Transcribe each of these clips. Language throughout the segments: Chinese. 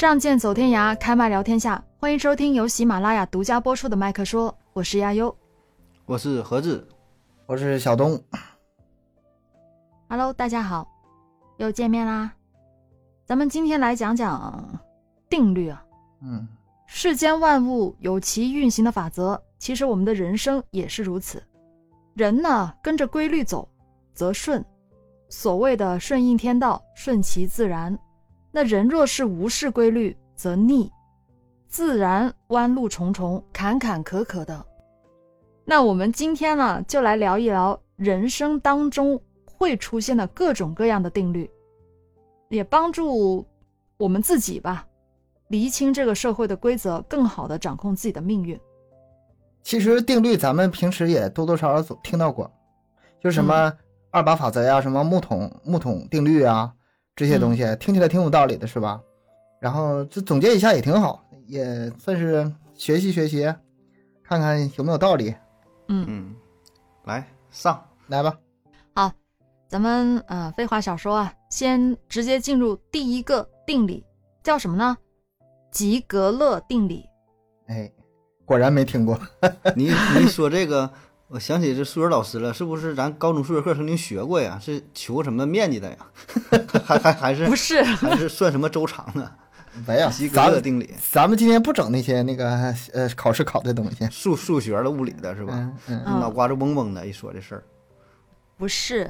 仗剑走天涯，开麦聊天下。欢迎收听由喜马拉雅独家播出的麦克说，我是亚优。我是何子，我是小东。Hello，大家好，又见面啦。咱们今天来讲讲定律啊。嗯，世间万物有其运行的法则，其实我们的人生也是如此。人呢，跟着规律走，则顺。所谓的顺应天道，顺其自然。那人若是无视规律，则逆，自然弯路重重，坎坎坷坷的。那我们今天呢，就来聊一聊人生当中会出现的各种各样的定律，也帮助我们自己吧，厘清这个社会的规则，更好的掌控自己的命运。其实定律咱们平时也多多少少总听到过，就什么二八法则呀、什么木桶木桶定律啊这些东西，听起来挺有道理的，是吧？然后这总结一下也挺好，也算是学习学习，看看有没有道理。嗯，嗯，来上，来吧，好咱们呃，废话少说啊，先直接进入第一个定理，叫什么呢？吉格勒定理。哎，果然没听过。你你说这个，我想起这数学老师了，是不是咱高中数学课曾经学过呀？是求什么面积的呀？还还还是不是，还是算什么周长的？没有吉，格咱们定理，咱们今天不整那些那个呃考试考的东西，数数学的、物理的，是吧？嗯嗯嗯脑瓜子嗡嗡的，一说这事儿，不是，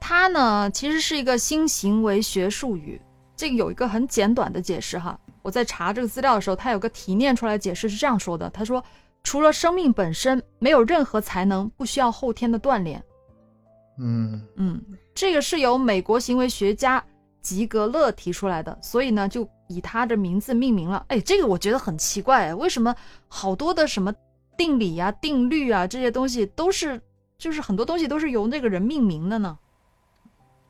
它呢其实是一个新行为学术语。这个有一个很简短的解释哈。我在查这个资料的时候，它有个提炼出来解释是这样说的：他说，除了生命本身，没有任何才能不需要后天的锻炼。嗯，嗯，这个是由美国行为学家吉格勒提出来的，所以呢，就以他的名字命名了。哎，这个我觉得很奇怪，为什么好多的什么定理啊、定律啊这些东西都是，就是很多东西都是由那个人命名的呢？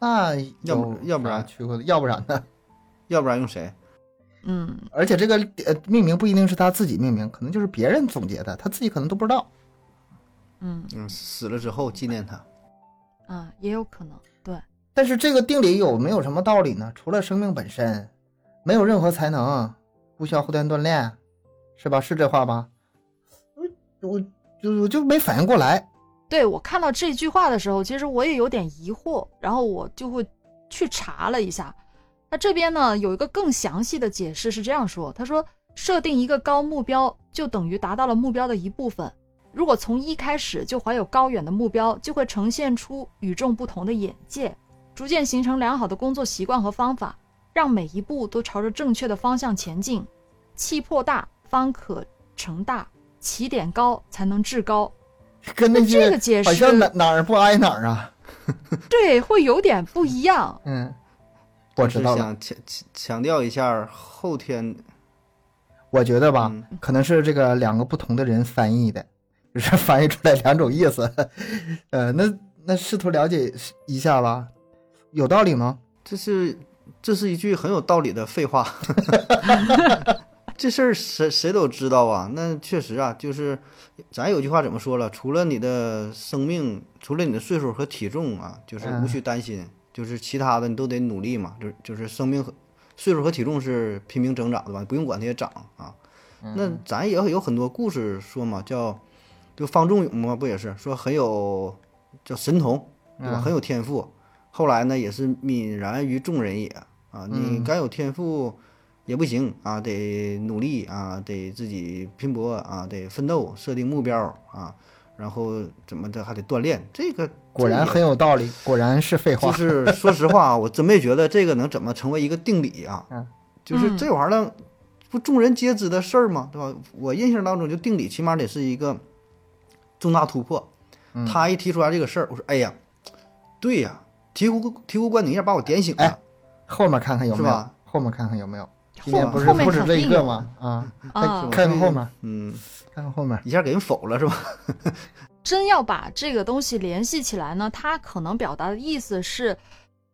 那要不要不然去过，要不然呢？要不然用谁？嗯，而且这个呃命名不一定是他自己命名，可能就是别人总结的，他自己可能都不知道。嗯嗯，死了之后纪念他。啊，也有可能。对，但是这个定理有没有什么道理呢？除了生命本身，没有任何才能，不需要后天锻炼，是吧？是这话吧？我我就我就没反应过来。对我看到这句话的时候，其实我也有点疑惑，然后我就会去查了一下。那这边呢有一个更详细的解释是这样说：他说，设定一个高目标，就等于达到了目标的一部分。如果从一开始就怀有高远的目标，就会呈现出与众不同的眼界，逐渐形成良好的工作习惯和方法，让每一步都朝着正确的方向前进。气魄大，方可成大；起点高，才能至高。跟那那这个解释好像哪哪儿不挨哪儿啊？对，会有点不一样。嗯，我知道了。是想强强强调一下后天，我觉得吧，嗯可能是这个两个不同的人翻译的，就是 翻译出来两种意思。呃，那那试图了解一下吧，有道理吗？这是这是一句很有道理的废话。这事儿谁谁都知道啊，那确实啊，就是咱有句话怎么说了？除了你的生命，除了你的岁数和体重啊，就是无需担心，就是其他的你都得努力嘛。就是就是生命和岁数和体重是拼命增长的吧，不用管它也长啊。那咱也有很多故事说嘛，叫就方仲永嘛，不也是说很有叫神童，对吧？嗯很有天赋，后来呢也是泯然于众人也啊。你嗯该有天赋也不行啊，得努力啊，得自己拼搏啊，得奋斗，设定目标啊，然后怎么的还得锻炼。这个果然很有道理，果然是废话就。是说实话啊，我真没觉得这个能怎么成为一个定理啊。嗯就是嗯这玩意儿不众人皆知的事儿吗？对吧？我印象当中，就定理起码得是一个重大突破。嗯他一提出来这个事儿，我说：“哎呀，对呀，醍醐醍醐灌顶一下把我点醒了。哎后面看看有没有是，后面看看有没有。今后天不是后面不止这一个吗？啊，啊看看后面，嗯，看看后面。一下给人否了是吧？真要把这个东西联系起来呢，它可能表达的意思是，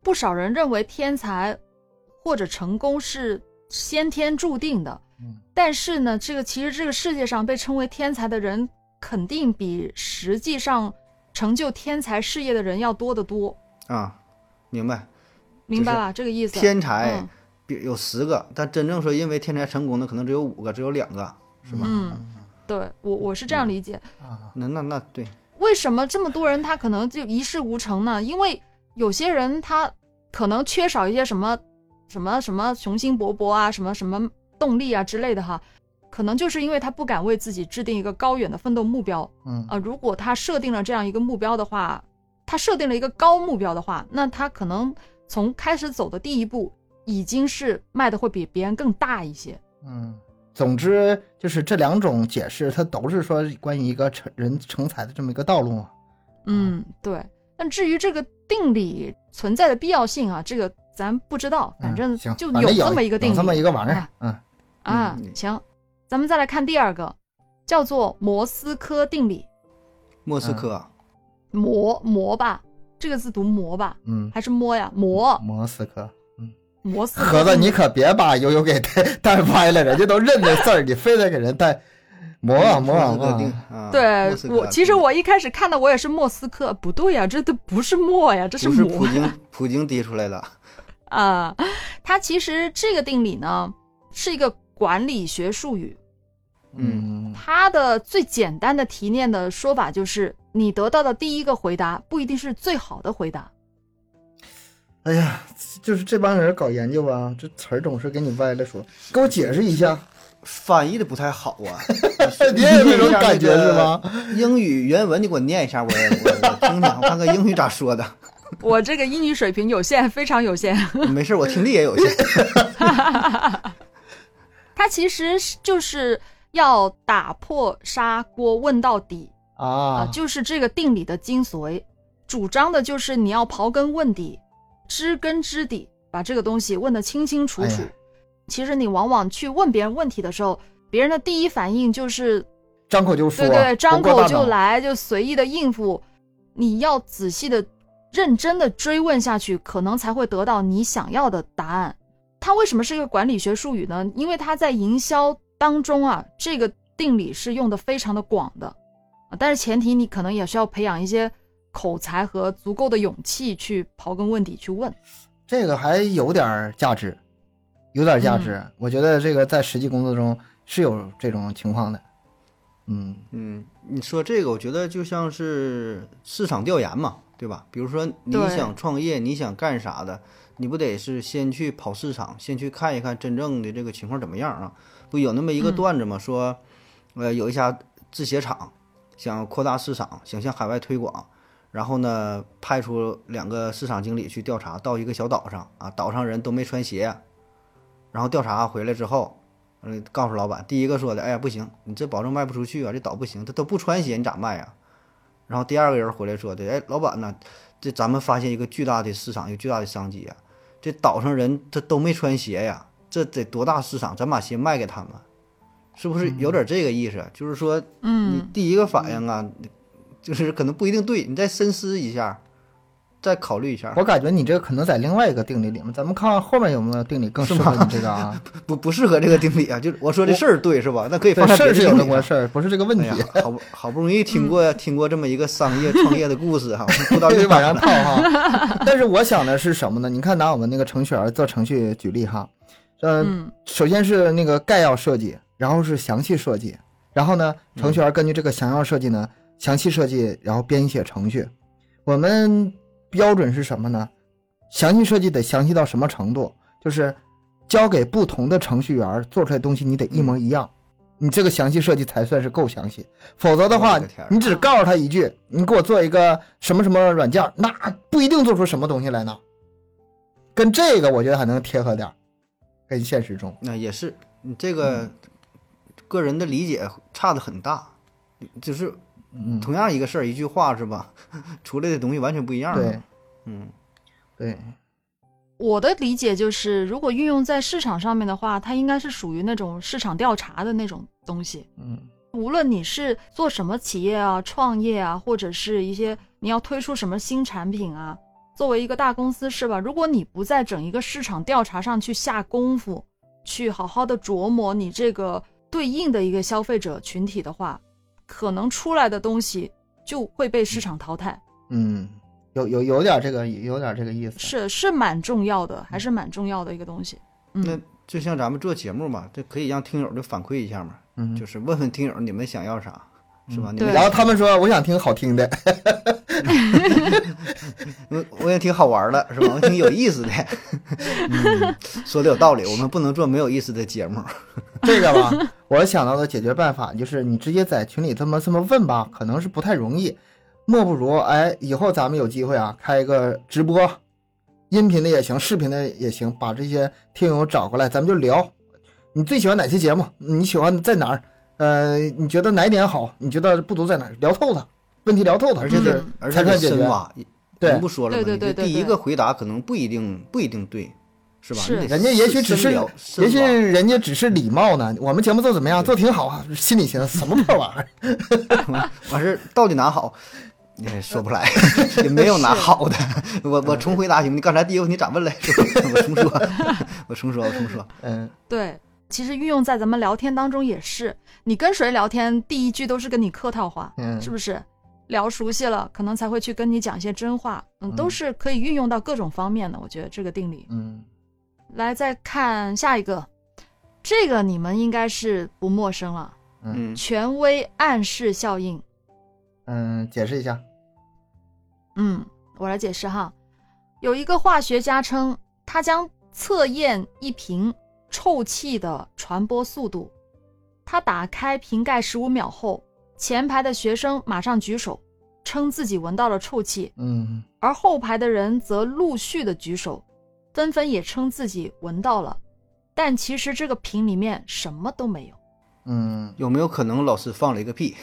不少人认为天才或者成功是先天注定的，嗯但是呢，这个其实这个世界上被称为天才的人，肯定比实际上成就天才事业的人要多得多，啊，明白。明白吧？这个意思。天才有十个，但真正说因为天才成功的可能只有五个，只有两个，是吧？嗯，对我我是这样理解。啊，那那那对，为什么这么多人他可能就一事无成呢？因为有些人他可能缺少一些什么什么什么雄心勃勃啊，什么什么动力啊之类的哈，可能就是因为他不敢为自己制定一个高远的奋斗目标嗯啊、如果他设定了这样一个目标的话，他设定了一个高目标的话，那他可能从开始走的第一步已经是卖的会比别人更大一些。嗯，总之就是这两种解释，它都是说关于一个成人成才的这么一个道路嘛。嗯，对。但至于这个定理存在的必要性啊，这个咱不知道，反正就有这么一个定理，有这么一个玩意儿啊，嗯啊嗯。行，咱们再来看第二个，叫做摩斯科定理，莫斯科，摩摩吧，这个字读摩吧，嗯，还是摸呀？摩莫斯科。摩斯科盒子，你可别把悠悠给带带歪了，人家都认这字儿，你非得给人带磨啊磨啊对我，其实我一开始看的我也是莫斯科，不对呀，这都不是墨呀，这不是普京普京提出来的，啊。它其实这个定理呢是一个管理学术语，嗯，嗯它的最简单的提炼的说法就是，你得到的第一个回答不一定是最好的回答。哎呀，就是这帮人搞研究啊，这词儿总是给你歪了说，给我解释一下。翻译的不太好啊，你也有这种感觉是吗？英语原文你给我念一下，我我我听听，我看看英语咋说的。我这个英语水平有限，非常有限。没事，我听力也有限。他其实是就是要打破砂锅问到底啊、啊，就是这个定理的精髓，主张的就是你要刨根问底，知根知底，把这个东西问得清清楚楚。哎其实你往往去问别人问题的时候，别人的第一反应就是张口就说，对对，张口。就来，就随意的应付。你要仔细的、认真的追问下去，可能才会得到你想要的答案。它为什么是一个管理学术语呢？因为它在营销当中啊，这个定理是用的非常的广的啊。但是前提你可能也是要培养一些口才和足够的勇气去刨根问底去问。这个还有点儿价值，有点儿价值。嗯我觉得这个在实际工作中是有这种情况的。嗯嗯，你说这个，我觉得就像是市场调研嘛，对吧？比如说你想创业，你想干啥的，你不得是先去跑市场，先去看一看真正的这个情况怎么样啊？不有那么一个嗯段子嘛，说，呃，有一家制鞋厂想扩大市场，想向海外推广，然后呢，派出两个市场经理去调查，到一个小岛上啊，岛上人都没穿鞋，然后调查回来之后，嗯，告诉老板，第一个说的，哎呀，不行，你这保证卖不出去啊，这岛不行，他都不穿鞋，你咋卖呀？然后第二个人回来说的，哎，老板呢，这咱们发现一个巨大的市场，一个巨大的商机啊，这岛上人他都没穿鞋呀，这得多大市场？咱把鞋卖给他们，是不是有点这个意思？就是说，嗯你嗯，第一个反应啊，就是可能不一定对，你再深思一下，再考虑一下。我感觉你这个可能在另外一个定理里面，咱们看看后面有没有定理更适合你这个啊？不不适合这个定理啊，就是我说这事儿对是吧？那可以放对，在别事儿是有的定理上。这么回事儿，不是这个问题哎。好不好不容易听过 听过这么一个商业创业的故事哈，不知道得往上套哈。但是我想的是什么呢？你看，拿我们那个程序员做程序举例哈，呃，嗯首先是那个概要设计，然后是详细设计，然后呢，程序员根据这个详要设计呢，详细设计，然后编写程序。我们标准是什么呢？详细设计得详细到什么程度？就是交给不同的程序员做出来东西，你得一模一样。你这个详细设计才算是够详细，否则的话你只告诉他一句，你给我做一个什么什么软件，那不一定做出什么东西来呢。跟这个我觉得还能贴合点，跟现实中。那也是你这个个人的理解差的很大，就是嗯，同样一个事儿一句话是吧，出来的东西完全不一样。对，嗯对，我的理解就是，如果运用在市场上面的话，它应该是属于那种市场调查的那种东西。嗯无论你是做什么企业啊、创业啊，或者是一些你要推出什么新产品啊，作为一个大公司是吧？如果你不在整一个市场调查上去下功夫，去好好的琢磨你这个对应的一个消费者群体的话，可能出来的东西就会被市场淘汰，嗯，有有有点这个有点这个意思。是是蛮重要的，还是蛮重要的一个东西。那就像咱们做节目嘛，这可以让听友就反馈一下嘛，嗯就是问问听友你们想要啥，是吧？你们然后他们说我想听好听的，我我也挺好玩的，是吧？我挺有意思的。嗯说的有道理，我们不能做没有意思的节目。这个吧，我想到的解决办法就是你直接在群里这么这么问吧，可能是不太容易。莫不如哎，以后咱们有机会啊，开一个直播，音频的也行，视频的也行，把这些听友找过来，咱们就聊。你最喜欢哪期节目？你喜欢在哪儿？呃，你觉得哪点好？你觉得不足在哪儿？聊透它，问题聊透它，而且是而且得才算解决。深挖。对不说了吗？对对对第对对一个回答可能不一定不一定对，是吧？是人家也许只是也许人家只是礼貌呢。我们节目做怎么样？做挺好啊，心里寻思什么破玩意儿？完事到底哪好，也说不来，也没有哪好的。我我重回答行吗？你刚才第一个问题咋问来？我重说，我重说，我重说。嗯，对，其实运用在咱们聊天当中也是，你跟谁聊天，第一句都是跟你客套话，嗯是不是？聊熟悉了，可能才会去跟你讲一些真话，嗯，嗯都是可以运用到各种方面的。我觉得这个定理。嗯，来，再看下一个，这个你们应该是不陌生了，嗯权威暗示效应。嗯，解释一下。嗯，我来解释哈。有一个化学家称，他将测验一瓶臭气的传播速度。他打开瓶盖十五秒后，前排的学生马上举手，称自己闻到了臭气，嗯而后排的人则陆续的举手，纷纷也称自己闻到了。但其实这个瓶里面什么都没有。嗯有没有可能老师放了一个屁？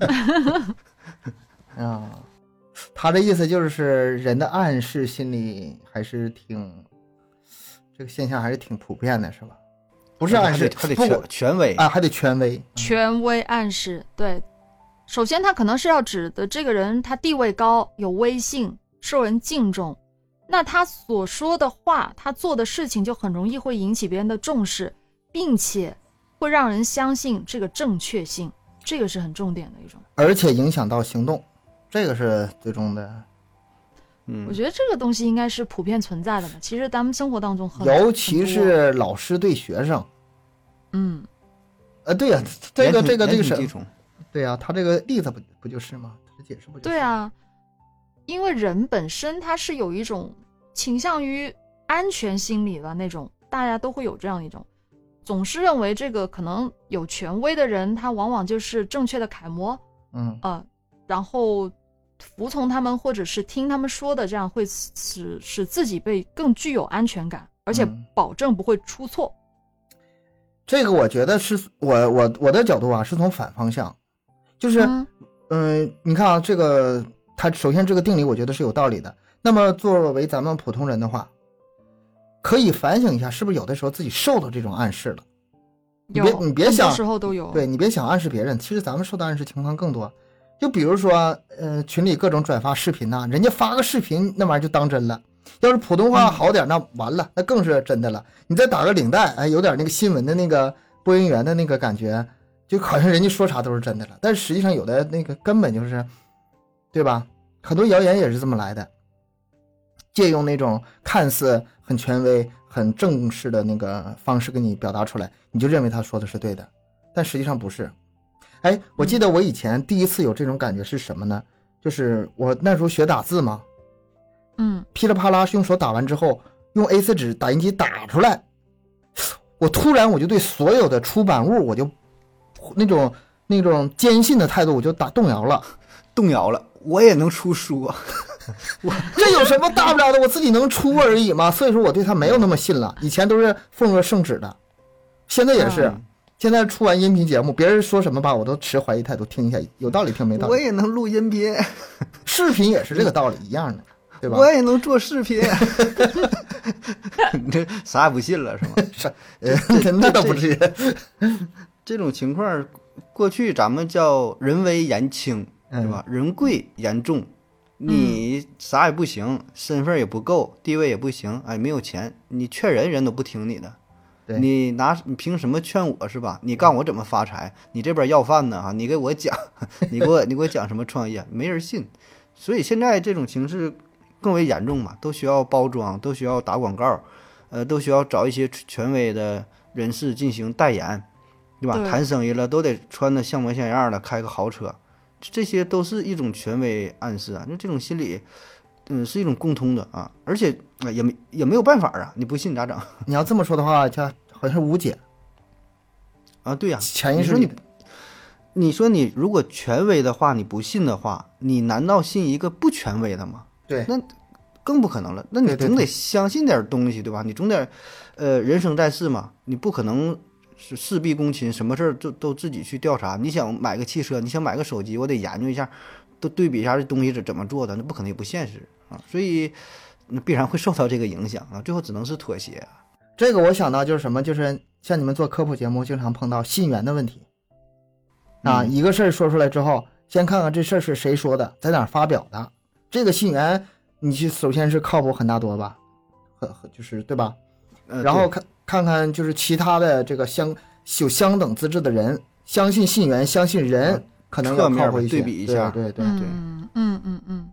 啊，他的意思就是人的暗示心理还是挺，这个现象还是挺普遍的，是吧？不是暗示，还得权权威。啊，还得权威。权威暗示，对，首先他可能是要指的这个人他地位高，有威信，受人敬重，那他所说的话，他做的事情就很容易会引起别人的重视，并且会让人相信这个正确性，这个是很重点的一种。而且影响到行动，这个是最终的。嗯我，觉得这个东西应该是普遍存在的吧。其实咱们生活当中很，尤其是老师对学生，嗯，呃，对呀、这个这个这个是，对呀、他这个例子不不就是吗？这解释不就是？对，啊，因为人本身他是有一种倾向于安全心理的那种，大家都会有这样一种，总是认为这个可能有权威的人，他往往就是正确的楷模，嗯呃，然后服从他们或者是听他们说的，这样会使使自己被更具有安全感，而且嗯保证不会出错。这个我觉得是我我我的角度啊，是从反方向，就是嗯嗯，你看啊，这个他首先这个定理我觉得是有道理的。那么作为咱们普通人的话，可以反省一下，是不是有的时候自己受到这种暗示了？你有别你别想时候都有，对你别想暗示别人，其实咱们受到暗示情况更多。就比如说，呃，群里各种转发视频呐、人家发个视频，那玩意儿就当真了。要是普通话好点，那完了，那更是真的了。你再打个领带，哎，有点那个新闻的那个播音员的那个感觉，就好像人家说啥都是真的了。但是实际上有的那个根本就是，对吧？很多谣言也是这么来的，借用那种看似很权威、很正式的那个方式跟你表达出来，你就认为他说的是对的，但实际上不是。哎，我记得我以前第一次有这种感觉是什么呢？就是我那时候学打字嘛，嗯，噼里啪啦是用手打完之后，用 A4 纸打印机打出来，我突然我就对所有的出版物，我就那种那种坚信的态度，我就打动摇了。动摇了，我也能出书啊！这有什么大不了的？我自己能出而已嘛。所以说我对他没有那么信了。以前都是奉若圣旨的，现在也是。嗯现在出完音频节目，别人说什么吧，我都持怀疑态度，听一下，有道理听没道理。我也能录音频，视频也是这个道理一样的，对吧？我也能做视频。你这啥也不信了是吗？是，呃，那倒不至于。这种情况，过去咱们叫人微言轻，是吧？人贵言重，你啥也不行，身份也不够，地位也不行，哎，没有钱，你劝人人都不听你的。对你拿你凭什么劝我是吧？你告我怎么发财？你这边要饭呢啊！你给我讲，你给我你给我讲什么创业？没人信。所以现在这种形势更为严重嘛，都需要包装，都需要打广告，呃，都需要找一些权威的人士进行代言，对吧？对谈生意了都得穿的像模像样的，开个豪车，这些都是一种权威暗示啊。那这种心理，嗯，是一种共通的啊，而且啊也没也没有办法啊，你不信咋整 你要这么说的话，就好像是无解，啊？对呀、潜意识。你说你如果权威的话，你不信的话，你难道信一个不权威的吗？对那更不可能了。那你总得相信点东西，对吧？你总得，呃，人生在世嘛，你不可能是事必躬亲，什么事儿都都自己去调查。你想买个汽车，你想买个手机，我得研究一下，都对比一下这东西是怎么做的，那不可能也不现实啊。所以，那必然会受到这个影响啊，最后只能是妥协。这个我想到就是什么，就是像你们做科普节目，经常碰到信源的问题啊。嗯一个事儿说出来之后，先看看这事儿是谁说的，在哪儿发表的，这个信源你去首先是靠谱很大多吧，很很就是对吧？呃，然后看看看就是其他的这个相有相等资质的人，相信信源，相信人嗯，可能侧面吧要靠谱一些。对比一下对对对，嗯嗯嗯嗯，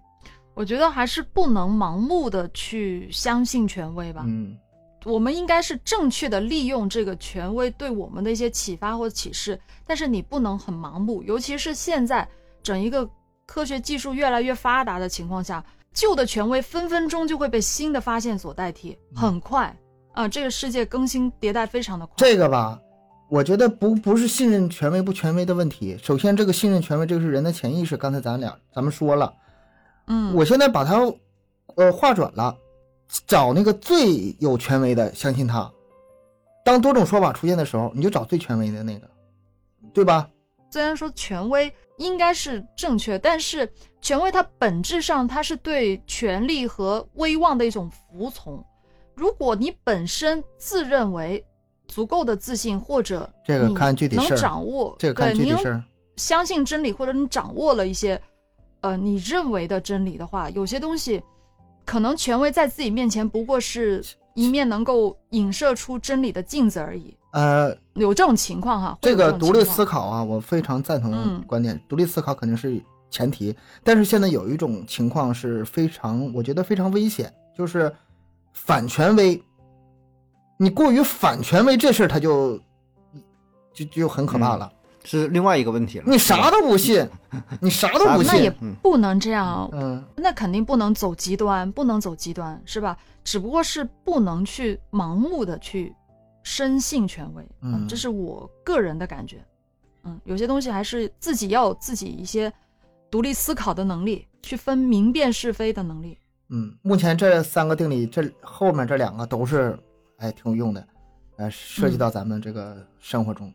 我觉得还是不能盲目的去相信权威吧。嗯我们应该是正确的利用这个权威对我们的一些启发或者启示，但是你不能很盲目，尤其是现在整一个科学技术越来越发达的情况下，旧的权威分分钟就会被新的发现所代替，很快啊、这个世界更新迭代非常的快。这个吧，我觉得不不是信任权威不权威的问题。首先，这个信任权威，这个是人的潜意识。刚才咱俩咱们说了，嗯，我现在把它呃划转了，找那个最有权威的，相信他。当多种说法出现的时候，你就找最权威的那个，对吧？虽然说权威应该是正确，但是权威它本质上它是对权力和威望的一种服从。如果你本身自认为足够的自信，或者这个看具体事儿掌握，这个看具体事儿。相信真理，或者你掌握了一些呃你认为的真理的话，有些东西可能权威在自己面前不过是一面能够影射出真理的镜子而已。呃，有这种情况哈，会这个独立思考啊，我非常赞同嗯观点。独立思考肯定是前提，但是现在有一种情况是非常，我觉得非常危险，就是反权威。你过于反权威这事儿，它就就就很可怕了。是另外一个问题了。你啥都不信，你啥都不信那也不能这样，嗯，那肯定不能走极端，不能走极端，是吧？只不过是不能去盲目的去深信权威，嗯这是我个人的感觉。嗯，有些东西还是自己要有自己一些独立思考的能力，去分明辨是非的能力。嗯，目前这三个定理，这后面这两个都是哎挺有用的，呃，涉及到咱们这个生活中。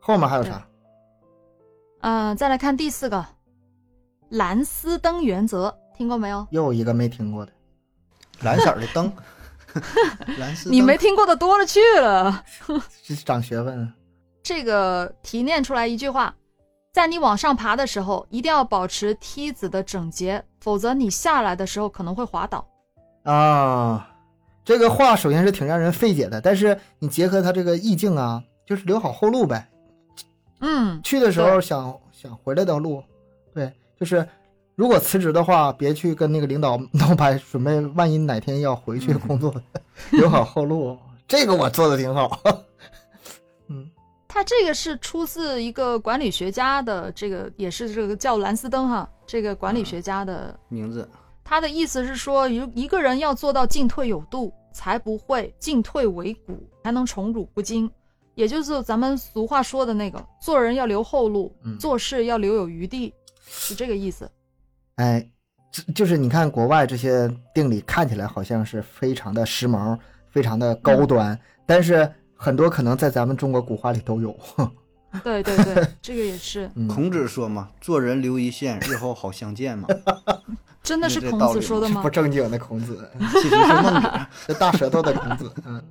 后面还有啥？嗯、再来看第四个蓝丝灯原则，听过没有？又一个没听过的。蓝色的灯，蓝丝灯你没听过的多了去了。这是长学问。这个提炼出来一句话：在你往上爬的时候，一定要保持梯子的整洁，否则你下来的时候可能会滑倒。啊，这个话首先是挺让人费解的，但是你结合他这个意境啊，就是留好后路呗。嗯，去的时候想想回来的路，对，就是如果辞职的话，别去跟那个领导闹掰，准备万一哪天要回去工作，留好后路。这个我做的挺好。嗯他这个是出自一个管理学家的，这个也是这个叫兰斯登哈，这个管理学家的，名字，他的意思是说，一一个人要做到进退有度，才不会进退维谷，才能宠辱不惊。也就是咱们俗话说的那个，做人要留后路，嗯做事要留有余地，是这个意思。哎，就是你看国外这些定理看起来好像是非常的时髦，非常的高端，但是很多可能在咱们中国古话里都有。对 对对，这个也是，嗯孔子说嘛，做人留一线，日后好相见嘛。真的是孔子说的吗不？正经的孔子，其实是孟子。这大舌头的孔子，嗯，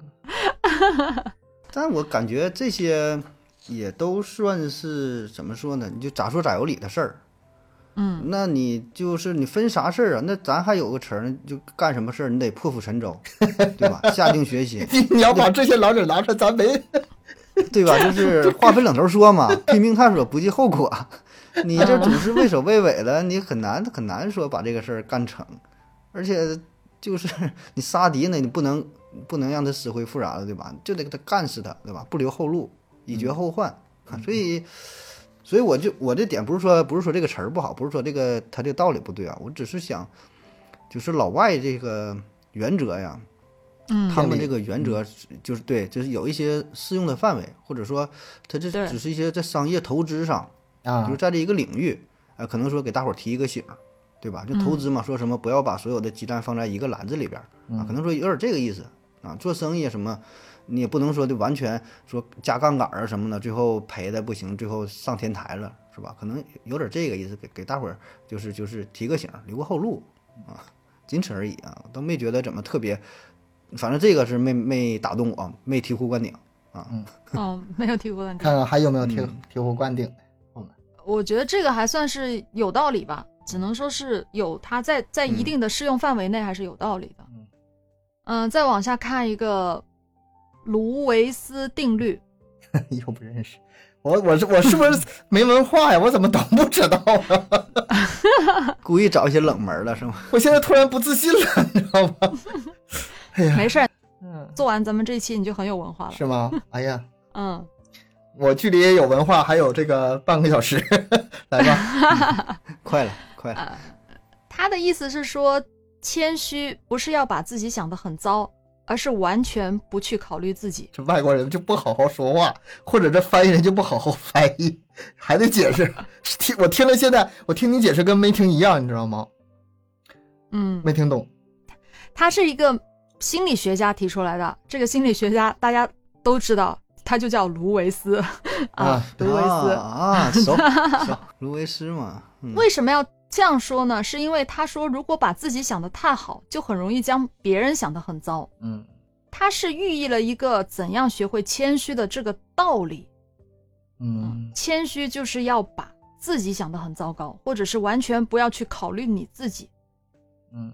但我感觉这些也都算是怎么说呢？你就咋说咋有理的事儿。嗯，那你就是你分啥事儿啊？那咱还有个词儿，就干什么事儿你得破釜沉舟，对吧？下定决心，你你要把这些老理拿出来，咱没对吧？就是话分两头说嘛，拼命探索，不计后果。你这总是畏首畏尾的，你很难很难说把这个事儿干成，而且就是 你杀敌呢，你不能不能让他死灰复燃了，对吧？就得给他干死他，对吧？不留后路，以绝后患。啊。所以，所以我就我这点不是说不是说这个词儿不好，不是说这个他这个道理不对啊，我只是想，就是老外这个原则呀，嗯他们这个原则就是对，就是有一些适用的范围，或者说他这只是一些在商业投资上，啊就是，在这一个领域，呃，可能说给大伙儿提一个醒儿，对吧？就投资嘛，说什么不要把所有的鸡蛋放在一个篮子里边儿啊，可能说有点这个意思啊。做生意什么，你也不能说就完全说加杠杆儿啊什么的，最后赔的不行，最后上天台了，是吧？可能有点这个意思，给给大伙儿就是就是提个醒儿，留个后路啊，仅此而已啊，都没觉得怎么特别，反正这个是没没打动我，没醍醐灌顶啊。哦，没有醍醐灌顶。看看还有没有醍嗯醍醐灌顶。我觉得这个还算是有道理吧，只能说是有它在在一定的适用范围内还是有道理的。嗯嗯、再往下看一个卢维斯定律，又不认识，我我是我是不是没文化呀？我怎么都不知道啊？故意找一些冷门儿的是吗？我现在突然不自信了，你知道吗？哎呀，没事儿，嗯，做完咱们这一期你就很有文化了。是吗？哎呀，嗯，我距离有文化还有这个半个小时，来吧。快了，快了。他的意思是说，谦虚不是要把自己想得很糟，而是完全不去考虑自己。这外国人就不好好说话，或者这翻译人就不好好翻译，还得解释。听我听了，现在我听你解释跟没听一样，你知道吗？嗯，没听懂。他是一个心理学家提出来的。这个心理学家大家都知道，他就叫卢维斯 啊啊，卢维斯。啊啊，熟 熟，卢维斯嘛，嗯，为什么要这样说呢？是因为他说，如果把自己想的太好，就很容易将别人想的很糟。嗯他是寓意了一个怎样学会谦虚的这个道理。嗯谦虚就是要把自己想的很糟糕，或者是完全不要去考虑你自己。嗯，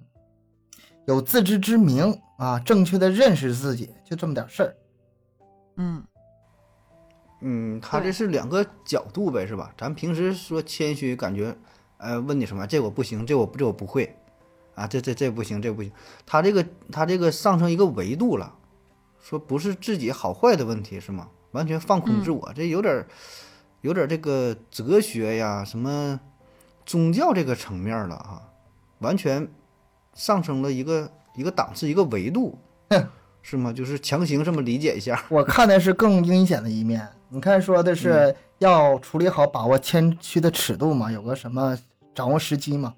有自知之明啊，正确的认识自己，就这么点事儿。嗯嗯，他这是两个角度呗，是吧？咱平时说谦虚，感觉，呃，问你什么，这我不行，这我这我不会，啊，这这这不行，这不行。他这个他这个上升一个维度了，说不是自己好坏的问题是吗？完全放空自我，这有点儿有点儿这个哲学呀，什么宗教这个层面了哈、完全上升了一个一个档次，一个维度，是吗？就是强行这么理解一下。我看的是更阴险的一面。你看说的是要处理好把握谦虚的尺度嘛，有个什么掌握时机嘛。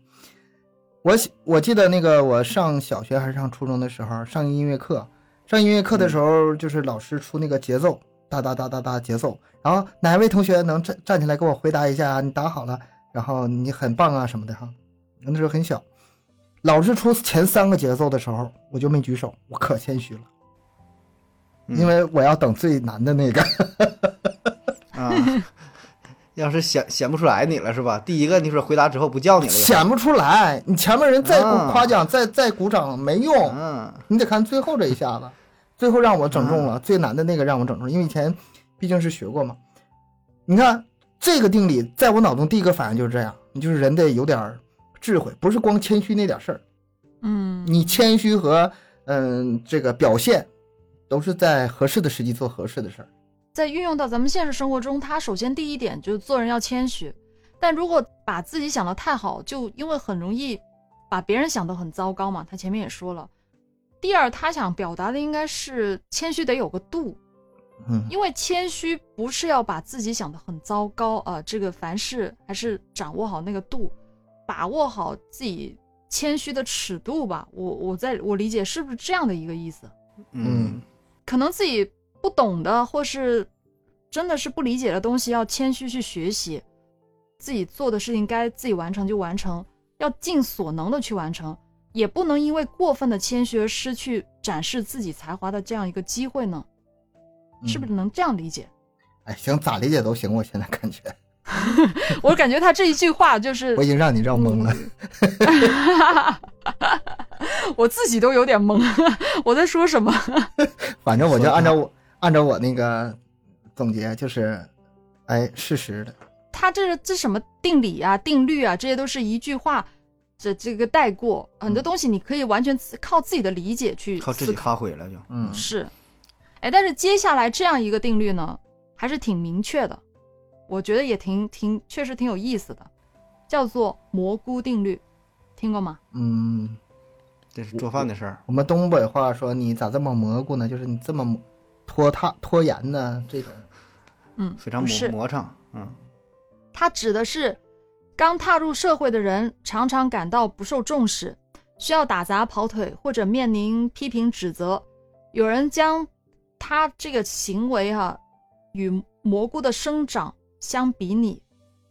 我我记得那个我上小学还是上初中的时候上音乐课，上音乐课的时候就是老师出那个节奏，哒哒哒哒哒节奏，然后哪位同学能站站起来给我回答一下？你打好了，然后你很棒啊什么的哈。那时候很小，老师出前三个节奏的时候，我就没举手，我可谦虚了。因为我要等最难的那个。啊，要是显显不出来你了是吧？第一个你说回答之后不叫你了，显不出来，你前面人再啊夸奖、再再鼓掌没用，嗯你得看最后这一下子。最后让我整中了，最难的那个让我整中，因为以前毕竟是学过嘛。你看这个定理，在我脑中第一个反应就是这样，你就是人得有点智慧，不是光谦虚那点事儿。嗯你谦虚和嗯这个表现，都是在合适的时机做合适的事儿。在运用到咱们现实生活中，他首先第一点就是做人要谦虚，但如果把自己想得太好，就因为很容易把别人想得很糟糕嘛。他前面也说了。第二，他想表达的应该是谦虚得有个度，嗯因为谦虚不是要把自己想得很糟糕啊、呃这个凡事还是掌握好那个度，把握好自己谦虚的尺度吧。我我在我理解是不是这样的一个意思？嗯可能自己不懂的，或是真的是不理解的东西，要谦虚去学习。自己做的事情该自己完成就完成，要尽所能的去完成，也不能因为过分的谦虚而失去展示自己才华的这样一个机会呢？是不是能这样理解？哎，行，咋理解都行，我现在感觉 我感觉他这一句话就是我已经让你绕懵了。我自己都有点懵，我在说什么？反正我就按照我按照我那个总结，就是，哎，事实的。他这这什么定理啊、定律啊，这些都是一句话这这个带过，很多东西你可以完全靠自己的理解去靠自己。发挥了就。嗯，是，哎，但是接下来这样一个定律呢，还是挺明确的，我觉得也挺挺确实挺有意思的，叫做蘑菇定律，听过吗？嗯，这是做饭的事儿，我们东北话说你咋这么蘑菇呢？就是你这么拖沓拖延呢？这种嗯，非常磨，磨蹭。嗯，它指的是刚踏入社会的人常常感到不受重视，需要打杂跑腿或者面临批评指责。有人将他这个行为哈、与蘑菇的生长相比拟，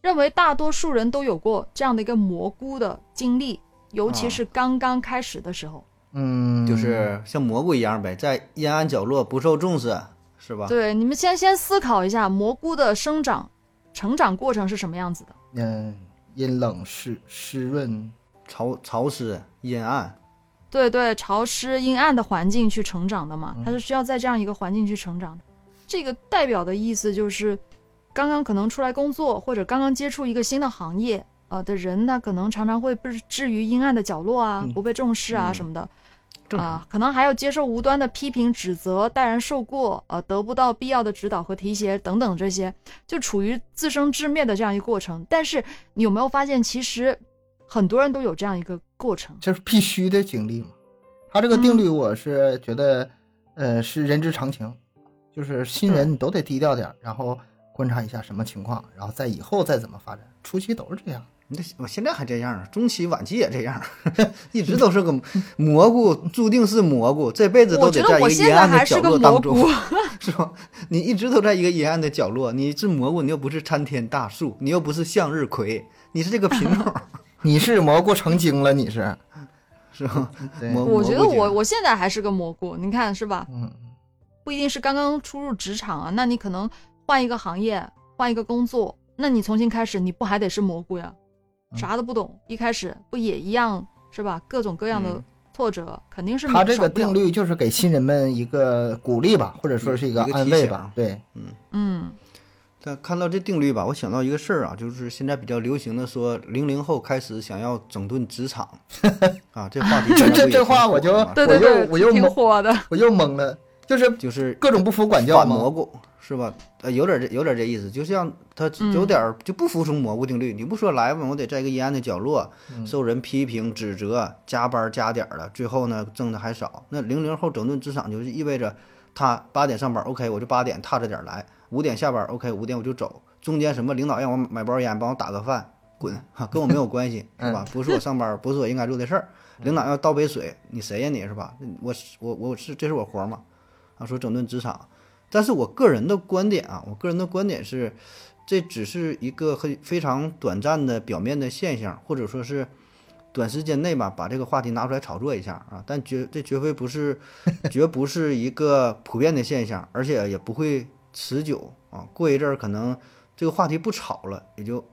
认为大多数人都有过这样的一个蘑菇的经历，尤其是刚刚开始的时候。嗯，就是像蘑菇一样呗，在阴暗角落不受重视，是吧？对，你们先先思考一下蘑菇的生长、成长过程是什么样子的。嗯，阴冷湿湿润，潮潮湿阴暗，对对，潮湿阴暗的环境去成长的嘛，它是需要在这样一个环境去成长的。这个代表的意思就是，刚刚可能出来工作或者刚刚接触一个新的行业呃的人呢，可能常常会被置于阴暗的角落啊，嗯不被重视啊嗯什么的。啊，可能还要接受无端的批评、指责、待人受过，呃，得不到必要的指导和提携等等，这些就处于自生自灭的这样一个过程。但是你有没有发现，其实很多人都有这样一个过程？这是必须的经历嘛。他这个定律，我是觉得，呃，是人之常情，就是新人你都得低调点，然后观察一下什么情况，然后再以后再怎么发展。初期都是这样。你这我现在还这样啊，中期晚期也这样，一直都是个蘑菇，注定是蘑菇，这辈子都觉得得在一个我现在阴暗的角还是个蘑落当中菇，，是吧？你一直都在一个阴暗的角落，你是蘑菇，你又不是参天大树，你又不是向日葵，你是这个品种，你是蘑菇成精了，你是？是吧？对，我觉得我我现在还是个蘑菇，你看是吧？嗯，不一定是刚刚初入职场啊，那你可能换一个行业，换一个工作，那你重新开始，你不还得是蘑菇呀？嗯啥都不懂，一开始不也一样是吧？各种各样的嗯挫折，肯定是他这个定律就是给新人们一个鼓励吧，或者说是一个安慰吧。对，嗯但看到这定律吧，我想到一个事儿啊，就是现在比较流行的说，零零后开始想要整顿职场 啊，这话题 这这话我就对对对，我又我又懵火的。我又懵了，就是就是各种不服管教蘑菇是吧？呃，有点这有点这意思，就像他嗯有点儿就不服从蘑菇定律。你不说来吧，我得在一个阴暗的角落嗯受人批评指责，加班加点儿的，最后呢挣的还少。那零零后整顿职场就是意味着他八点上班，OK，我就八点踏着点儿来，五点下班，OK，五点我就走。中间什么领导让我买包烟，帮我打个饭，滚哈，跟我没有关系，是吧？不是我上班，不是我应该做的事儿。领导要倒杯水，你谁呀你是吧？我我我是这是我活儿吗？啊，说整顿职场，但是我个人的观点啊，我个人的观点是，这只是一个很非常短暂的表面的现象，或者说是短时间内吧，把这个话题拿出来炒作一下啊，但绝这绝非不是，绝不是一个普遍的现象，而且也不会持久啊。过一阵儿可能这个话题不炒了，也就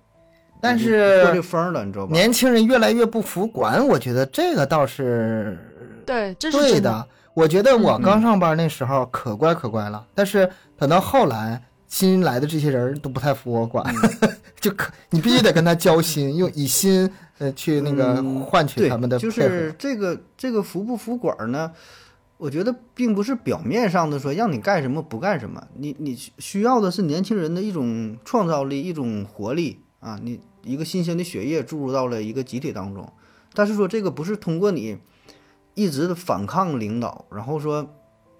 但是过这是风儿了，你知道吧？年轻人越来越不服管，我觉得这个倒是对，这是对的。我觉得我嗯刚上班那时候可乖可乖了，但是等到后来新来的这些人都不太服我管，嗯 就可你必须得跟他交心，用以心呃去那个嗯换取，他们的。就是这个这个服不服管呢？我觉得并不是表面上的说让你干什么不干什么，你你需需要的是年轻人的一种创造力、一种活力啊，你一个新鲜的血液注入到了一个集体当中。但是说这个不是通过你一直的反抗领导，然后说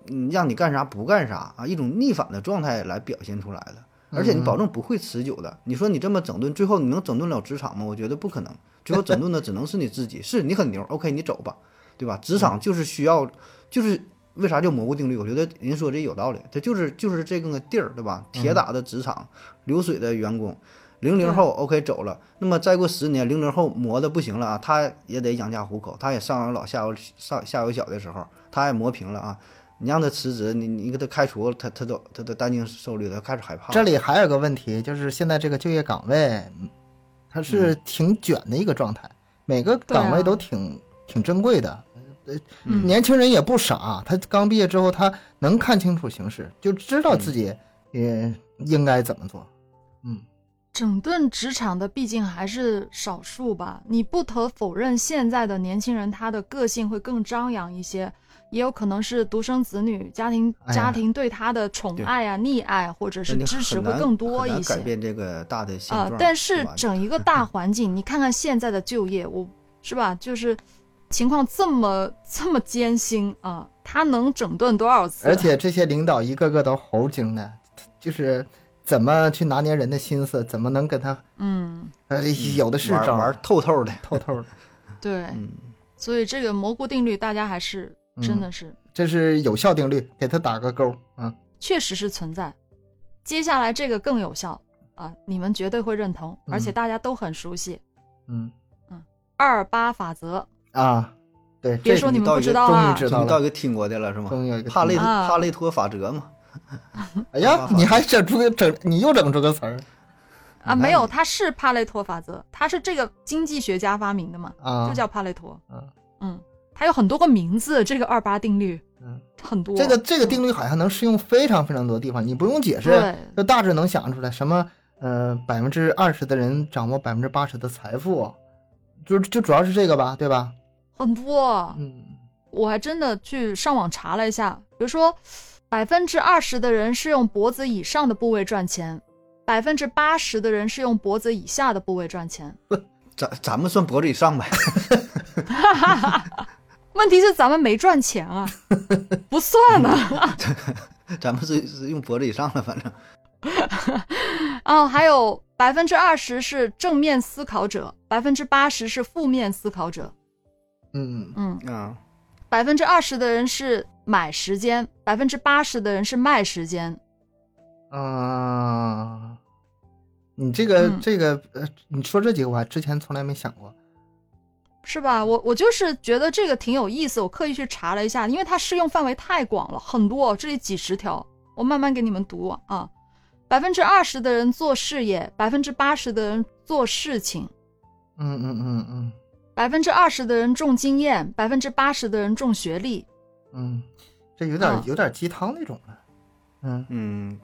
嗯让你干啥不干啥啊，一种逆反的状态来表现出来的。而且你保证不会持久的。你说你这么整顿，最后你能整顿了职场吗？我觉得不可能。最后整顿的只能是你自己。是你很牛，OK，你走吧，对吧？职场就是需要，就是为啥叫蘑菇定律？我觉得您说这有道理，它就是就是这个地儿，对吧？铁打的职场，流水的员工。零零后 OK 走了，那么再过十年，零零后磨的不行了啊，他也得养家糊口，他也上有老下有上下有小的时候，他也磨平了啊。你让他辞职，你你给他开除，他他都他都担惊受虑的，开始害怕。这里还有个问题，就是现在这个就业岗位，嗯它是挺卷的一个状态，每个岗位都挺、挺珍贵的。嗯年轻人也不傻，他刚毕业之后，他能看清楚形势，就知道自己也应该怎么做。嗯，整顿职场的毕竟还是少数吧。你不可否认，现在的年轻人他的个性会更张扬一些，也有可能是独生子女，家庭哎家庭对他的宠爱啊、溺爱或者是支持会更多一些改变这个大的现啊、状。但是整一个 大环境，你看看现在的就业，我是吧，就是情况这么这么艰辛啊，他能整顿多少次？而且这些领导一个个都猴精的，就是怎么去拿捏人的心思，怎么能跟他嗯，呃有的是玩玩透透的。透透的。对，嗯，所以这个蘑菇定律，大家还是真的是、这是有效定律，给他打个勾啊。确实是存在。接下来这个更有效啊，你们绝对会认同，而且嗯大家都很熟悉嗯嗯二八法则。啊，对，别说你们不知道啊，知道了你到一个听过的了是吗？帕累帕累托法则嘛。哎呀，你还整出个整，你又整出个词儿啊，没有，它是帕累托法则，它是这个经济学家发明的嘛，啊？就叫帕累托。啊嗯，它有很多个名字，这个二八定律嗯，很多。这个这个定律好像能适用非常非常多地方，你不用解释，就大致能想出来什么呃百分之二十的人掌握百分之八十的财富，就就主要是这个吧，对吧？很多，嗯我还真的去上网查了一下，比如说，百分之二十的人是用脖子以上的部位赚钱，百分之八十的人是用脖子以下的部位赚钱。咱咱们算脖子以上呗。问题是咱们没赚钱啊，不算啊。咱们是是用脖子以上的，反正哦，还有百分之二十是正面思考者，百分之八十是负面思考者。嗯嗯，啊，百分之二十的人是买时间，百分之八十的人是卖时间。啊，你这个、嗯这个呃，你说这几个我还之前从来没想过。是吧？我我就是觉得这个挺有意思，我刻意去查了一下，因为它适用范围太广了，很多，这里几十条，我慢慢给你们读啊。百分之二十的人做事业，百分之八十的人做事情，嗯嗯嗯嗯百分之二十的人重经验，百分之八十的人重学历。嗯，这有点、啊有点鸡汤那种了。嗯嗯，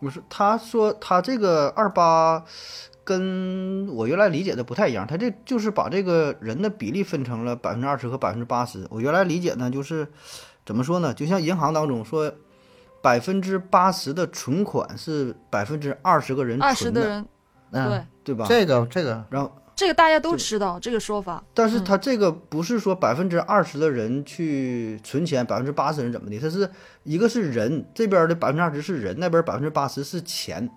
不是，他说他这个二八跟我原来理解的不太一样，他这就是把这个人的比例分成了百分之二十和百分之八十。我原来理解呢，就是怎么说呢？就像银行当中说，百分之八十的存款是百分之二十个人二十存的人，嗯，对，对吧？这个这个然后，这个大家都知道这个说法。但是他这个不是说百分之二十的人去存钱，百分之八十人怎么的？他是一个是人这边的百分之二十是人，那边百分之八十是钱。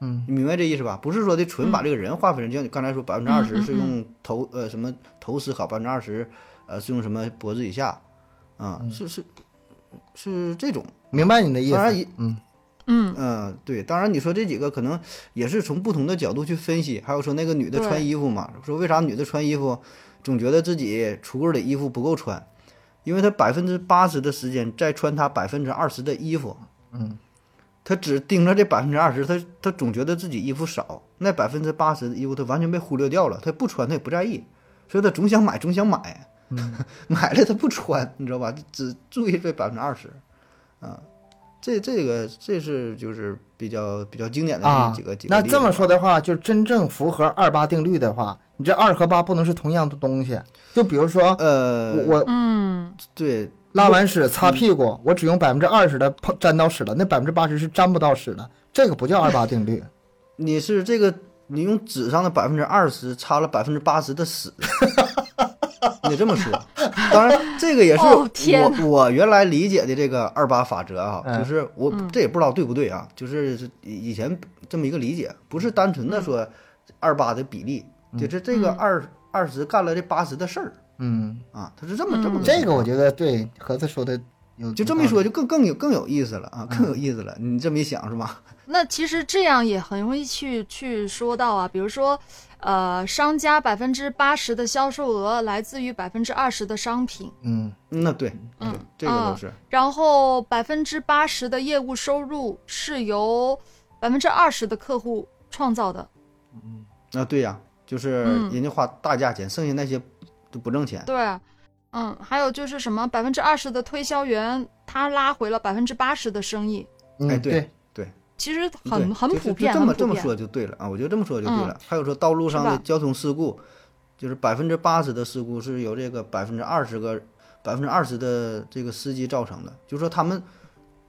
嗯你明白这意思吧？不是说的纯把这个人划分成，就像你刚才说，百分之二十是用头呃什么头思考，百分之二十呃是用什么脖子以下，啊、是是是这种。明白你的意当然。嗯嗯，嗯，对，当然你说这几个可能也是从不同的角度去分析，还有说那个女的穿衣服嘛，说为啥女的穿衣服总觉得自己橱柜里衣服不够穿，因为她百分之八十的时间在穿她百分之二十的衣服，嗯。她只盯着这百分之二十，她她总觉得自己衣服少，那百分之八十的衣服她完全被忽略掉了，她不穿她也不在意，所以她总想买总想买，嗯。买了她不穿，你知道吧？只注意这百分之二十，啊。这这个这是就是比较比较经典的啊几个、几个那这么说的话，就真正符合二八定律的话，你这二和八不能是同样的东西。就比如说，呃，我我嗯，对拉完屎擦屁股，我只用百分之二十的碰沾到屎了，那百分之八十是沾不到屎的，这个不叫二八定律。你是这个你用纸上的百分之二十擦了百分之八十的屎，你得这么说。当然，这个也是哦我我原来理解的这个二八法则啊，嗯就是我这也不知道对不对啊，就是以以前这么一个理解，不是单纯的说二八的比例，就是这个二二十干了这八十的事儿嗯，啊，他是这么这么嗯这个我觉得对盒子说的有，就这么一说，就更更有更有意思了啊，更有嗯意思了。你这么一想是吧？那其实这样也很容易去去说到啊，比如说，呃，商家百分之八十的销售额来自于百分之二十的商品，嗯嗯那对，嗯对，这个啊都是。然后百分之八十的业务收入是由百分之二十的客户创造的。嗯，那，对呀、就是嗯人家花大价钱，剩下那些都不挣钱。对，嗯，还有就是什么百分之二十的推销员，他拉回了百分之八十的生意。嗯，哎对对，其实很很普遍，这么这么。说就对了啊，我觉得这么说就对嗯了。还有说道路上的交通事故，就是百分之八十的事故是由这个百分之二十个百分之二十的这个司机造成的，就是说他们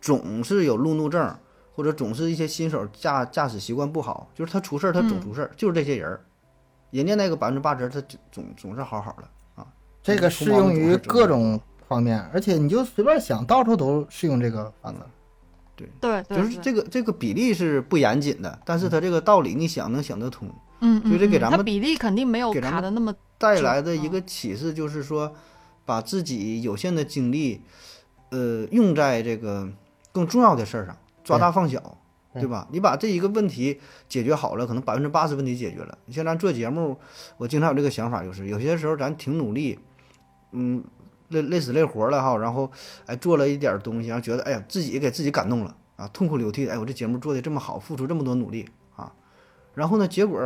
总是有路怒症，或者总是一些新手驾驾驶习惯不好，就是他出事儿他总嗯出事儿，就是这些人儿。人家那个百分之八十他就总总是好好的啊。这个适用于各种方面，而且你就随便想，到处都适用这个法则。对对，就是这个这个比例是不严谨的，但是它这个道理你想能想得通。嗯，所以这给咱们它比例肯定没有给咱们卡的那么带来的一个启示就是说，把自己有限的精力，呃，用在这个更重要的事儿上，抓大放小，对对吧？你把这一个问题解决好了，可能百分之八十问题解决了。你像咱做节目，我经常有这个想法，就是有些时候咱挺努力，嗯，累累死累活了哈，然后哎做了一点儿东西，然后觉得哎呀自己给自己感动了啊，痛哭流涕，哎我这节目做的这么好，付出这么多努力啊，然后呢，结果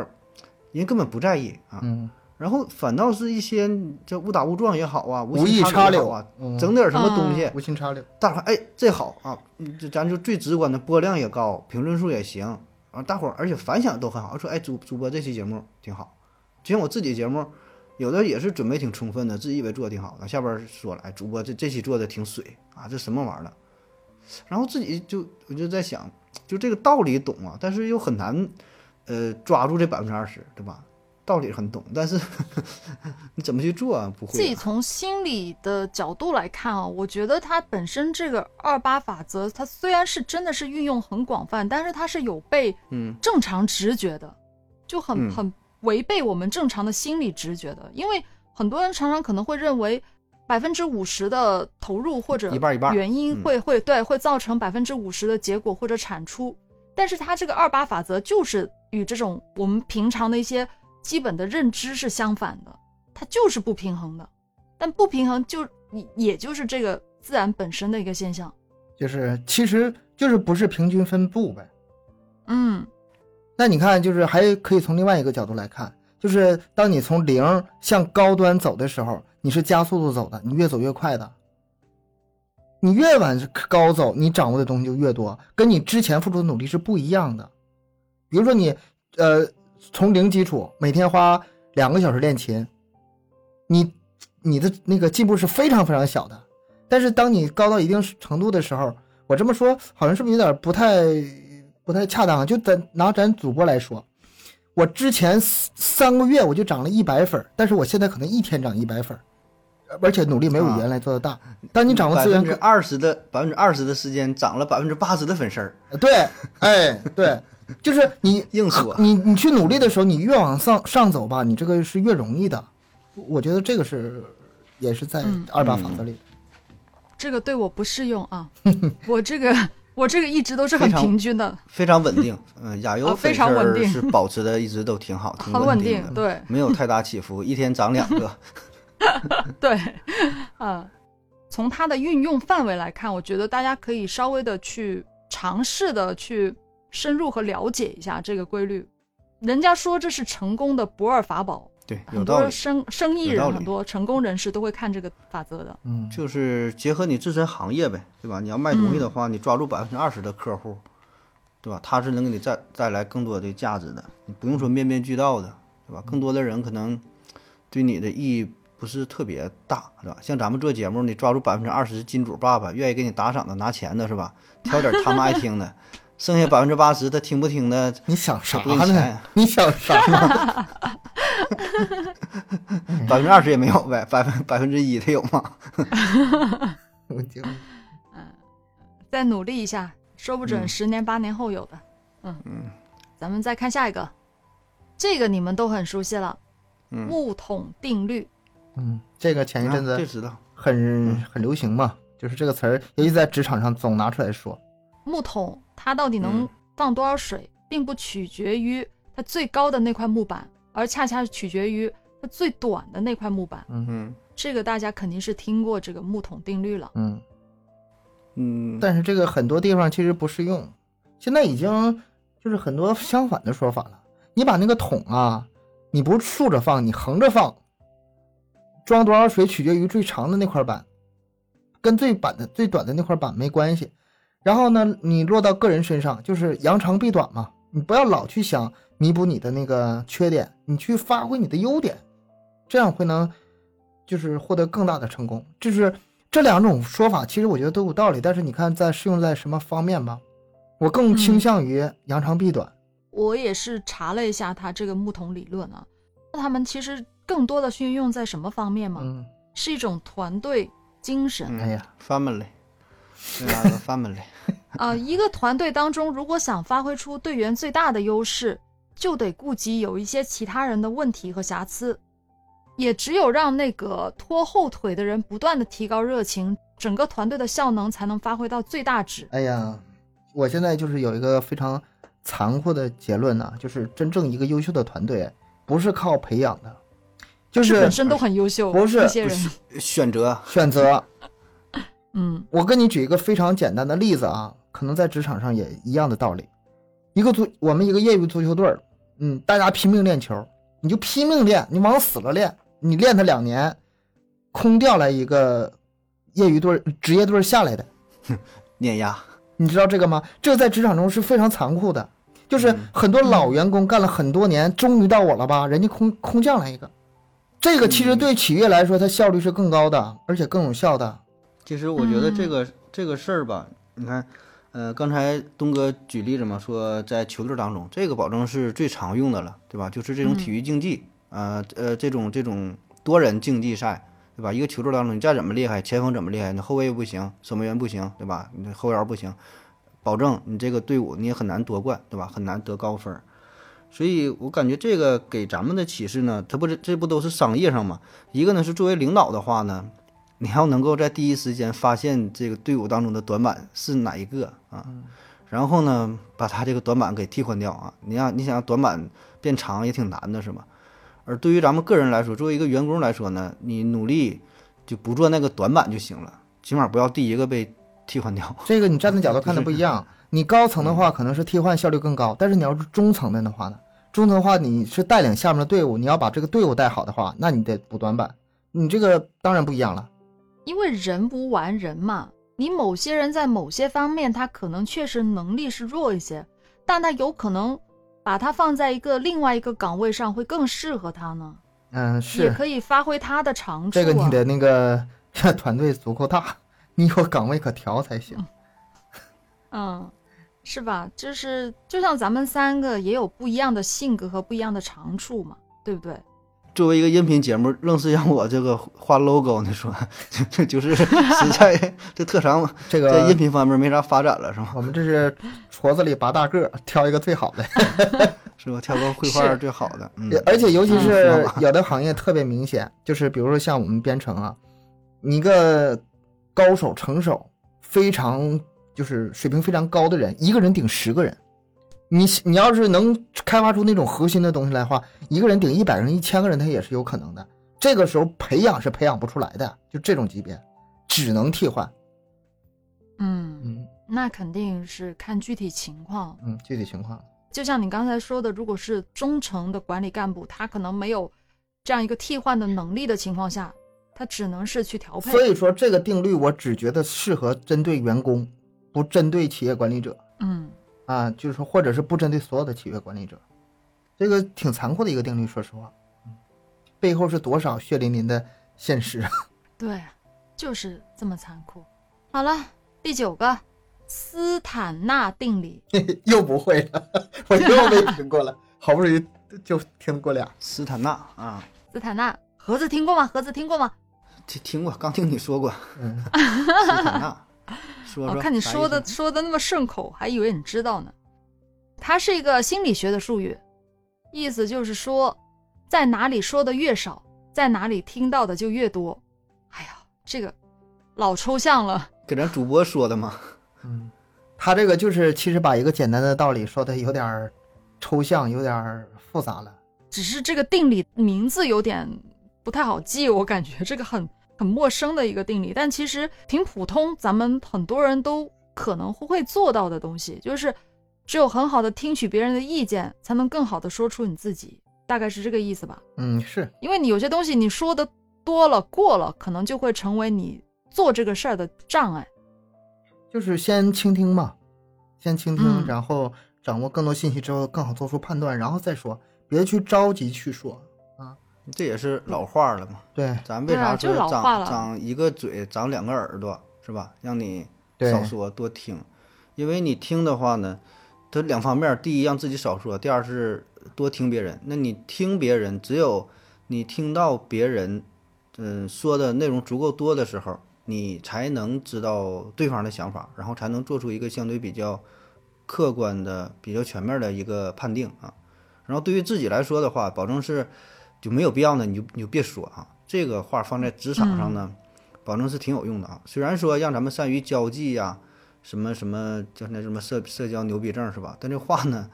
人根本不在意啊，嗯，然后反倒是一些这误打误撞也好啊，无心插柳啊，嗯整点什么东西，无心插柳。大伙儿哎这好啊，嗯这咱就最直观的播量也高，评论数也行啊，大伙儿而且反响都很好，说哎主主播这期节目挺好，就像我自己节目，有的也是准备挺充分的，自己以为做的挺好的，下边说了哎主播这这期做的挺水啊，这什么玩意儿了，然后自己就我就在想，就这个道理懂啊，但是又很难呃抓住这百分之二十，对吧？道理很懂，但是 你怎么去做啊？不会、啊。自己从心理的角度来看啊，我觉得它本身这个二八法则，它虽然是真的是运用很广泛，但是它是有被嗯正常直觉的，就很嗯很违背我们正常的心理直觉的。因为很多人常常可能会认为百分之五十的投入或者一半一半原因嗯会会对会造成百分之五十的结果或者产出，但是它这个二八法则就是与这种我们平常的一些基本的认知是相反的，它就是不平衡的。但不平衡就也也就是这个自然本身的一个现象。就是其实就是不是平均分布呗。嗯那你看，就是还可以从另外一个角度来看，就是当你从零向高端走的时候，你是加速度走的，你越走越快的。你越往高走，你掌握的东西就越多，跟你之前付出的努力是不一样的。比如说你，呃，从零基础，每天花两个小时练琴，你你的那个进步是非常非常小的。但是当你高到一定程度的时候，我这么说好像是不是有点不太不太恰当啊？就咱拿咱主播来说，我之前三三个月我就涨了一百分儿，但是我现在可能一天涨一百分儿，而且努力没有啊原来做的大。当你掌握资源分之二十的百分之二十的时间涨了百分之八十的粉丝儿，对，哎，对，就是你硬说你你去努力的时候，你越往上上走吧，你这个是越容易的。我觉得这个是也是在嗯二八法则里。这个对我不适用啊，我这个我这个一直都是很平均的，非常稳定。嗯，亚优啊非常稳定是保持的一直都挺好，挺很稳定的，对没有太大起伏，一天涨两个。对，啊，从它的运用范围来看，我觉得大家可以稍微的去尝试的去深入和了解一下这个规律。人家说这是成功的不二法宝，对，有很道理。多生生意人、很多成功人士都会看这个法则的。嗯，就是结合你自身行业呗，对吧？你要卖东西的话，你抓住百分之二十的客户，对吧？他是能给你带带来更多的价值的，你不用说面面俱到的，对吧？更多的人可能对你的意义不是特别大，是吧？像咱们做节目，你抓住百分之二十金主爸爸，愿意给你打赏的、拿钱的，是吧？挑点他们爱听的，剩下百分之八十他听不听的，你想啥呢？你想啥呢？百分之二十也没有呗，百分百分之一他有吗？我 就再努力一下，说不准嗯十年八年后有的。嗯嗯，咱们再看下一个，这个你们都很熟悉了，嗯木桶定律。嗯，这个前一阵子知道，很很流行嘛，就是这个词儿，尤其在职场上总拿出来说。木桶它到底能嗯放多少水，并不取决于它最高的那块木板，而恰恰取决于它最短的那块木板。嗯哼这个大家肯定是听过这个木桶定律了。嗯，嗯，但是这个很多地方其实不适用，现在已经就是很多相反的说法了。你把那个桶啊，你不竖着放，你横着放，装多少水取决于最长的那块板，跟最板的最短的那块板没关系。然后呢，你落到个人身上，就是扬长避短嘛。你不要老去想弥补你的那个缺点，你去发挥你的优点，这样会能就是获得更大的成功。就是这两种说法，其实我觉得都有道理。但是你看在适用在什么方面吧，我更倾向于扬长避短。我也是查了一下他这个木桶理论啊，那他们其实更多的是运用在什么方面吗？嗯，是一种团队精神。嗯哎呀，family，这俩个 family，啊，一个团队当中，如果想发挥出队员最大的优势，就得顾及有一些其他人的问题和瑕疵，也只有让那个拖后腿的人不断的提高热情，整个团队的效能才能发挥到最大值。哎呀，我现在就是有一个非常残酷的结论呢、就是真正一个优秀的团队不是靠培养的，就是本身都很优秀，不是这些人，选择选择。嗯我跟你举一个非常简单的例子啊，可能在职场上也一样的道理。一个足，我们一个业余足球队儿，嗯，大家拼命练球，你就拼命练，你往死了练，你练他两年，空调来一个业余队、职业队下来的，碾压，你知道这个吗？这个在职场中是非常残酷的，就是嗯很多老员工干了很多年，终于到我了吧，人家空空降来一个，这个其实嗯对企业来说，它效率是更高的，而且更有效的。其实我觉得这嗯个、这个事儿吧，你看，呃，刚才东哥举例子嘛，说在球队当中，这个保证是最常用的了，对吧？就是这种体育竞技，呃呃，这种这种多人竞技赛，对吧？一个球队当中，你再怎么厉害，前锋怎么厉害，你后卫不行，守门员不行，对吧？你后腰不行，保证你这个队伍你也很难夺冠，对吧？很难得高分。所以我感觉这个给咱们的启示呢，它不是这不都是商业上嘛？一个呢是作为领导的话呢，你要能够在第一时间发现这个队伍当中的短板是哪一个啊，然后呢，把他这个短板给替换掉啊。你让你想让短板变长也挺难的，是吧？而对于咱们个人来说，作为一个员工来说呢，你努力就不做那个短板就行了，起码不要第一个被替换掉。这个你站的角度看的不一样。你高层的话可能是替换效率更高，但是你要是中层的的话呢，中层的话你是带领下面的队伍，你要把这个队伍带好的话，那你得补短板。你这个当然不一样了。因为人无完人嘛，你某些人在某些方面他可能确实能力是弱一些，但他有可能把他放在一个另外一个岗位上会更适合他呢，嗯，是也可以发挥他的长处、啊。这个你的那个团队足够大，你有岗位可调才行。嗯，是吧？就是就像咱们三个也有不一样的性格和不一样的长处嘛，对不对？作为一个音频节目，愣是让我这个 画 logo，你说就 就是实在这特长 这在音频方面没啥发展了，是吗？我们这是矬子里拔大个，挑一个最好的。是吧？挑个绘画最好的，嗯，而且尤其嗯是有的行业特别明显，就是比如说像我们编程啊，你一个高手成手，非常就是水平非常高的人，一个人顶十个人。你你要是能开发出那种核心的东西来的话，一个人顶一百个人、一千个人，他也是有可能的。这个时候培养是培养不出来的，就这种级别，只能替换。嗯，嗯那肯定是看具体情况。嗯，具体情况。就像你刚才说的，如果是中层的管理干部，他可能没有这样一个替换的能力的情况下，他只能是去调配。所以说这个定律，我只觉得适合针对员工，不针对企业管理者。嗯，啊，就是说，或者是不针对所有的企业管理者，这个挺残酷的一个定律。说实话，嗯，背后是多少血淋淋的现实啊！对，就是这么残酷。好了，第九个斯坦纳定理。又不会了，我又没听过了，好不容易就听过俩。斯坦纳啊，斯坦纳，盒子听过吗？盒子听过吗？听听过，刚听你说过嗯，斯坦纳，说说，我哦看你说的说的那么顺口，还以为你知道呢。它是一个心理学的术语，意思就是说，在哪里说的越少，在哪里听到的就越多。哎呀，这个老抽象了。给咱主播说的嘛，嗯，他这个就是其实把一个简单的道理说的有点抽象，有点复杂了。只是这个定理名字有点不太好记，我感觉这个很很陌生的一个定理，但其实挺普通，咱们很多人都可能会做到的东西，就是只有很好的听取别人的意见，才能更好的说出你自己，大概是这个意思吧。嗯，是，因为你有些东西你说的多了过了，可能就会成为你做这个事儿的障碍。就是先倾听嘛，先倾听，嗯然后掌握更多信息之后，更好做出判断，然后再说，别去着急去说啊。这也是老话了嘛。对咱为啥说长长一个嘴长两个耳朵是吧？让你少说多听，因为你听的话呢，它两方面儿，第一让自己少说，第二是多听别人。那你听别人，只有你听到别人嗯说的内容足够多的时候，你才能知道对方的想法，然后才能做出一个相对比较客观的、比较全面的一个判定啊。然后对于自己来说的话，保证是就没有必要呢，你就你就别说啊。这个话放在职场上呢，保证是挺有用的啊。虽然说让咱们善于交际呀、什么什么叫那什么社社交牛逼症是吧？但这话呢，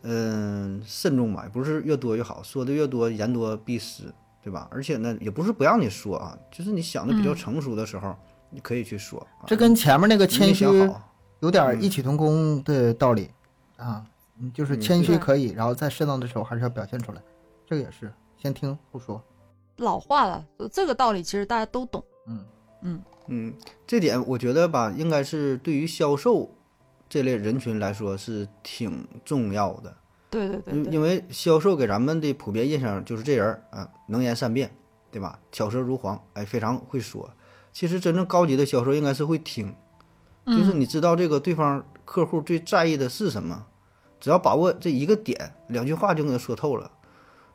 嗯、慎重吧，也不是越多越好，说的越多言多必失，对吧？而且呢，也不是不让你说啊，就是你想的比较嗯成熟的时候，你可以去说。啊这跟前面那个谦虚好有点嗯异曲同工的道理啊，嗯就是嗯谦虚可以，然后在适当的时候还是要表现出来，这个也是先听后说。老话了，这个道理其实大家都懂。嗯，嗯嗯，这点我觉得吧，应该是对于销售这类人群来说是挺重要的。对对对对，因因为销售给咱们的普遍印象就是这人儿啊，能言善辩，对吧？巧舌如簧，哎，非常会说。其实真正高级的销售应该是会听，就是嗯你知道这个对方客户最在意的是什么，只要把握这一个点，两句话就能说透了。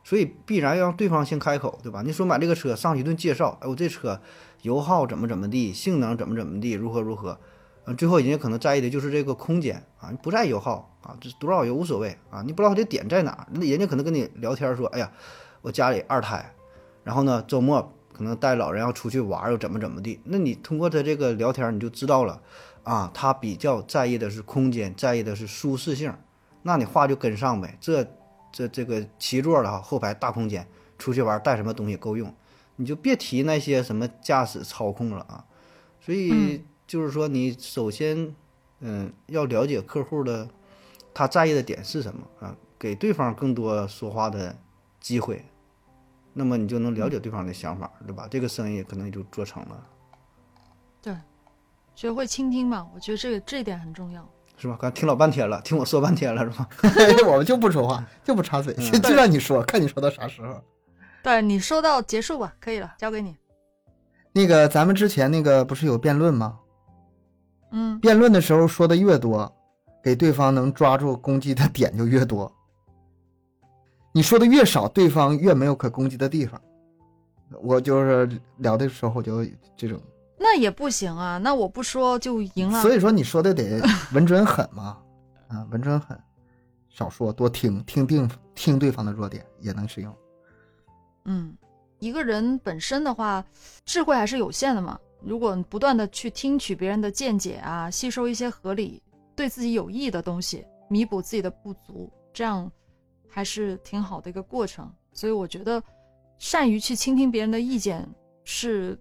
所以必然要让对方先开口，对吧？你说买这个车，上去一顿介绍，哎，我这车油耗怎么怎么地，性能怎么怎么地，如何如何，嗯，最后人家可能在意的就是这个空间啊，不在意油耗啊，这多少油无所谓啊，你不知道它的点在哪，那人家可能跟你聊天说，哎呀，我家里二胎，然后呢周末可能带老人要出去玩，又怎么怎么地，那你通过他这个聊天你就知道了啊，他比较在意的是空间，在意的是舒适性，那你话就跟上呗，这这这个七座的哈，后排大空间，出去玩带什么东西够用，你就别提那些什么驾驶操控了啊。所以嗯就是说，你首先嗯要了解客户的他在意的点是什么啊，给对方更多说话的机会，那么你就能了解对方的想法，对吧？这个生意可能也就做成了，对学会倾听嘛，我觉得这个这一点很重要。是吧？刚听老半天了，听我说半天了，是吧？我们就不说话，就不插嘴，嗯就让你说，看你说到啥时候。对你说到结束吧，可以了，交给你。那个咱们之前那个不是有辩论吗？嗯，辩论的时候说的越多，给对方能抓住攻击的点就越多。你说的越少，对方越没有可攻击的地方。我就是聊的时候就这种，那也不行啊，那我不说就赢了。所以说你说的得 稳准狠嘛，啊，稳准狠，少说多听，听定听对方的弱点也能使用。嗯，一个人本身的话，智慧还是有限的嘛。如果不断的去听取别人的见解啊，吸收一些合理、对自己有益的东西，弥补自己的不足，这样还是挺好的一个过程。所以我觉得，善于去倾听别人的意见，是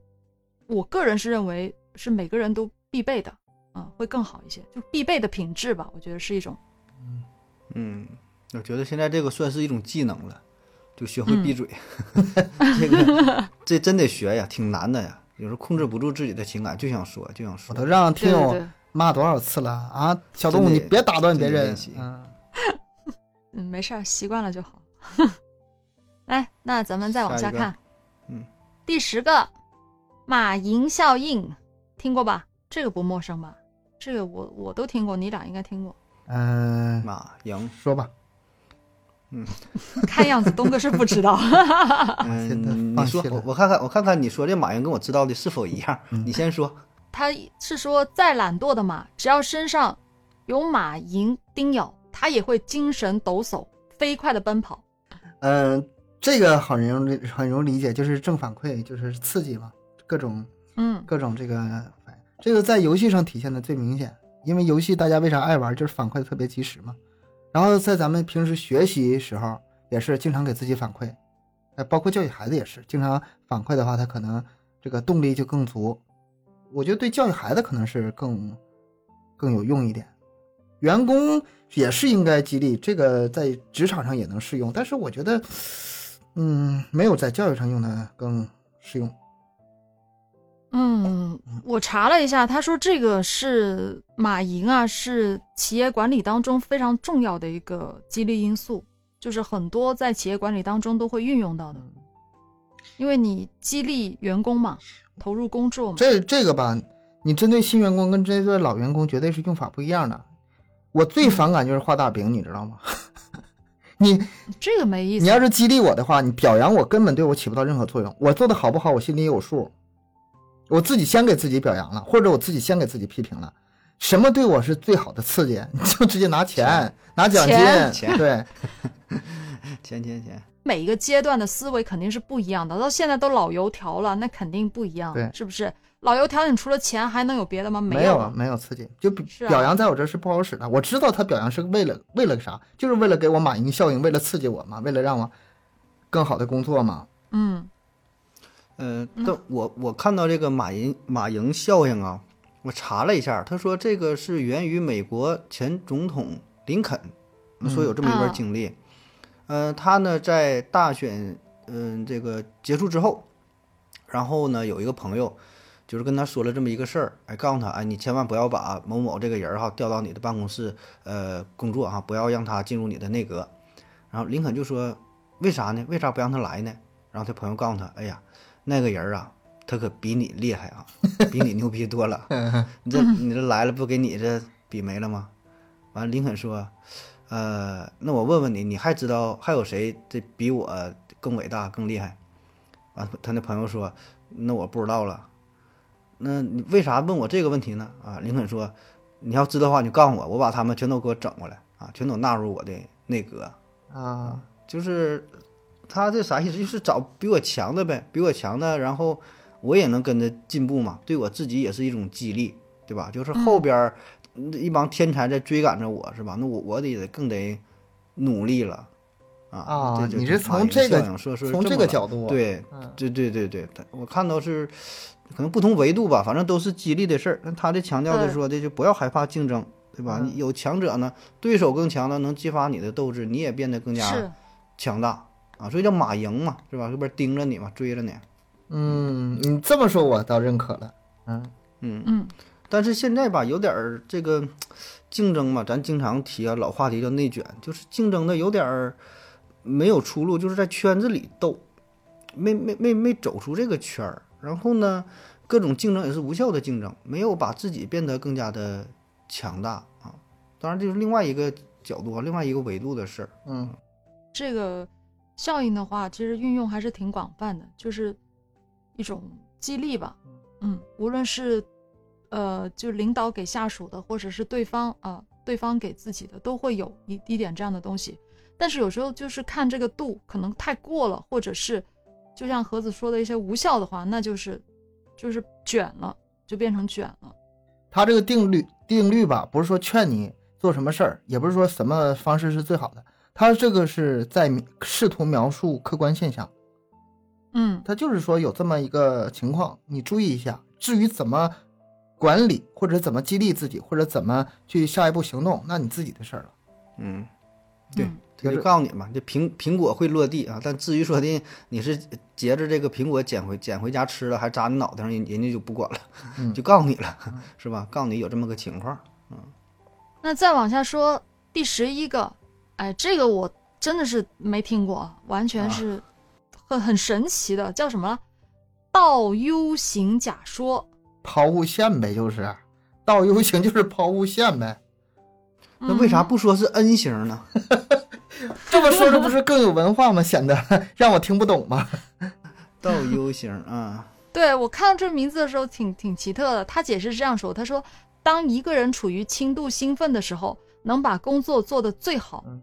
我个人是认为是每个人都必备的，啊、会更好一些，就必备的品质吧。我觉得是一种，嗯，我觉得现在这个算是一种技能了，就学会嗯闭嘴。这个这真得学呀，挺难的呀。有时候控制不住自己的情感，就想说，就想说我都。让听友骂多少次了啊！小动物，你别打断别人。嗯，嗯，没事儿，习惯了就好。来，那咱们再往下看。嗯，第十个，马蝇效应，听过吧？这个不陌生吧？这个我我都听过，你俩应该听过。嗯，马蝇，说吧，嗯看样子东哥是不知道。嗯，你说我我看看我看看你说这马云跟我知道的是否一样？嗯你先说。他是说，再懒惰的马，只要身上有马蝇叮咬，它也会精神抖擞，飞快的奔跑。嗯，这个很容易很容易理解，就是正反馈，就是刺激嘛，各种嗯各种这个，这个在游戏上体现的最明显，因为游戏大家为啥爱玩，就是反馈的特别及时嘛。然后在咱们平时学习时候，也是经常给自己反馈，哎，包括教育孩子也是，经常反馈的话，他可能这个动力就更足。我觉得对教育孩子可能是更更有用一点，员工也是应该激励，这个在职场上也能适用，但是我觉得，嗯，没有在教育上用的更适用。嗯，我查了一下，他说这个是马赢啊，是企业管理当中非常重要的一个激励因素，就是很多在企业管理当中都会运用到的，因为你激励员工嘛，投入工作嘛。这这个吧，你针对新员工跟针对老员工绝对是用法不一样的。我最反感就是画大饼，你知道吗？你 这个没意思。你要是激励我的话，你表扬我根本对我起不到任何作用。我做的好不好，我心里有数。我自己先给自己表扬了，或者我自己先给自己批评了。什么对我是最好的刺激？你就直接拿钱，拿奖金，钱对，钱钱钱。每一个阶段的思维肯定是不一样的，到现在都老油条了，那肯定不一样，对是不是？老油条，你除了钱还能有别的吗？没有啊，没有刺激，就表扬在我这儿是不好使的。我知道他表扬是为了为了个啥，就是为了给我马云效应，为了刺激我嘛，为了让我更好的工作嘛。嗯呃，但我我看到这个马云马营效应啊，我查了一下，他说这个是源于美国前总统林肯说有这么一段啊经历。呃，他呢在大选嗯、这个结束之后，然后呢有一个朋友就是跟他说了这么一个事儿，哎，告诉他，哎，你千万不要把某某这个人哈调到你的办公室呃工作哈，不要让他进入你的内阁。然后林肯就说，为啥呢？为啥不让他来呢？然后他朋友告诉他，哎呀。那个人啊，他可比你厉害啊，比你牛逼多了。你这你这来了，不给你这比没了吗？完了，林肯说，呃，那我问问你，你还知道还有谁这比我更伟大、更厉害？完，他那朋友说，那我不知道了。那你为啥问我这个问题呢？啊，林肯说，你要知道的话，你告诉我，我把他们全都给我整过来啊，全都纳入我的内阁。啊，就是他这啥意思？就是找比我强的呗，比我强的，然后我也能跟着进步嘛，对我自己也是一种激励，对吧？就是后边一帮天才在追赶着我，是吧？那我我得得更得努力了啊！啊你是从这个从这个个角度，，对嗯对对对对，我看到是可能不同维度吧，反正都是激励的事儿。但他这强调的说的就不要害怕竞争，对吧？有强者呢，对手更强的能激发你的斗志，你也变得更加，强大啊，所以叫马赢嘛，是吧？这边盯着你嘛，追着你。嗯，你这么说我倒认可了，嗯嗯，嗯但是现在吧，有点儿这个竞争嘛，咱经常提啊，老话题叫内卷，就是竞争的有点儿没有出路，就是在圈子里斗，没没没没走出这个圈儿。然后呢，各种竞争也是无效的竞争，没有把自己变得更加的强大啊。当然，这是另外一个角度啊，另外一个维度的事儿。嗯这个效应的话，其实运用还是挺广泛的，就是一种激励吧。嗯，无论是呃，就领导给下属的，或者是对方啊、对方给自己的，都会有一一点这样的东西。但是有时候就是看这个度，可能太过了，或者是就像盒子说的一些无效的话，那就是就是卷了，就变成卷了。他这个定律定律吧，不是说劝你做什么事儿，也不是说什么方式是最好的，他这个是在试图描述客观现象。嗯他就是说有这么一个情况，你注意一下。至于怎么管理，或者怎么激励自己，或者怎么去下一步行动，那你自己的事儿了。嗯，对嗯他就告诉你嘛，这苹苹果会落地啊，但至于说的你是截着这个苹果捡回捡回家吃了，还扎你脑袋上，人人家就不管了，嗯 就告诉你了，是吧？告诉你有这么个情况。嗯那再往下说第十一个，哎，这个我真的是没听过，啊，完全是很很神奇的，叫什么了？倒 U 型假说。抛物线呗，就是倒 U 型就是抛物线呗。那为啥嗯不说是 N 型呢？这么说这不是更有文化吗？显得 让我听不懂吗？倒 U 型啊，对我看到这名字的时候挺挺奇特的。他解释是这样说：他说，当一个人处于轻度兴奋的时候，能把工作做得最好嗯；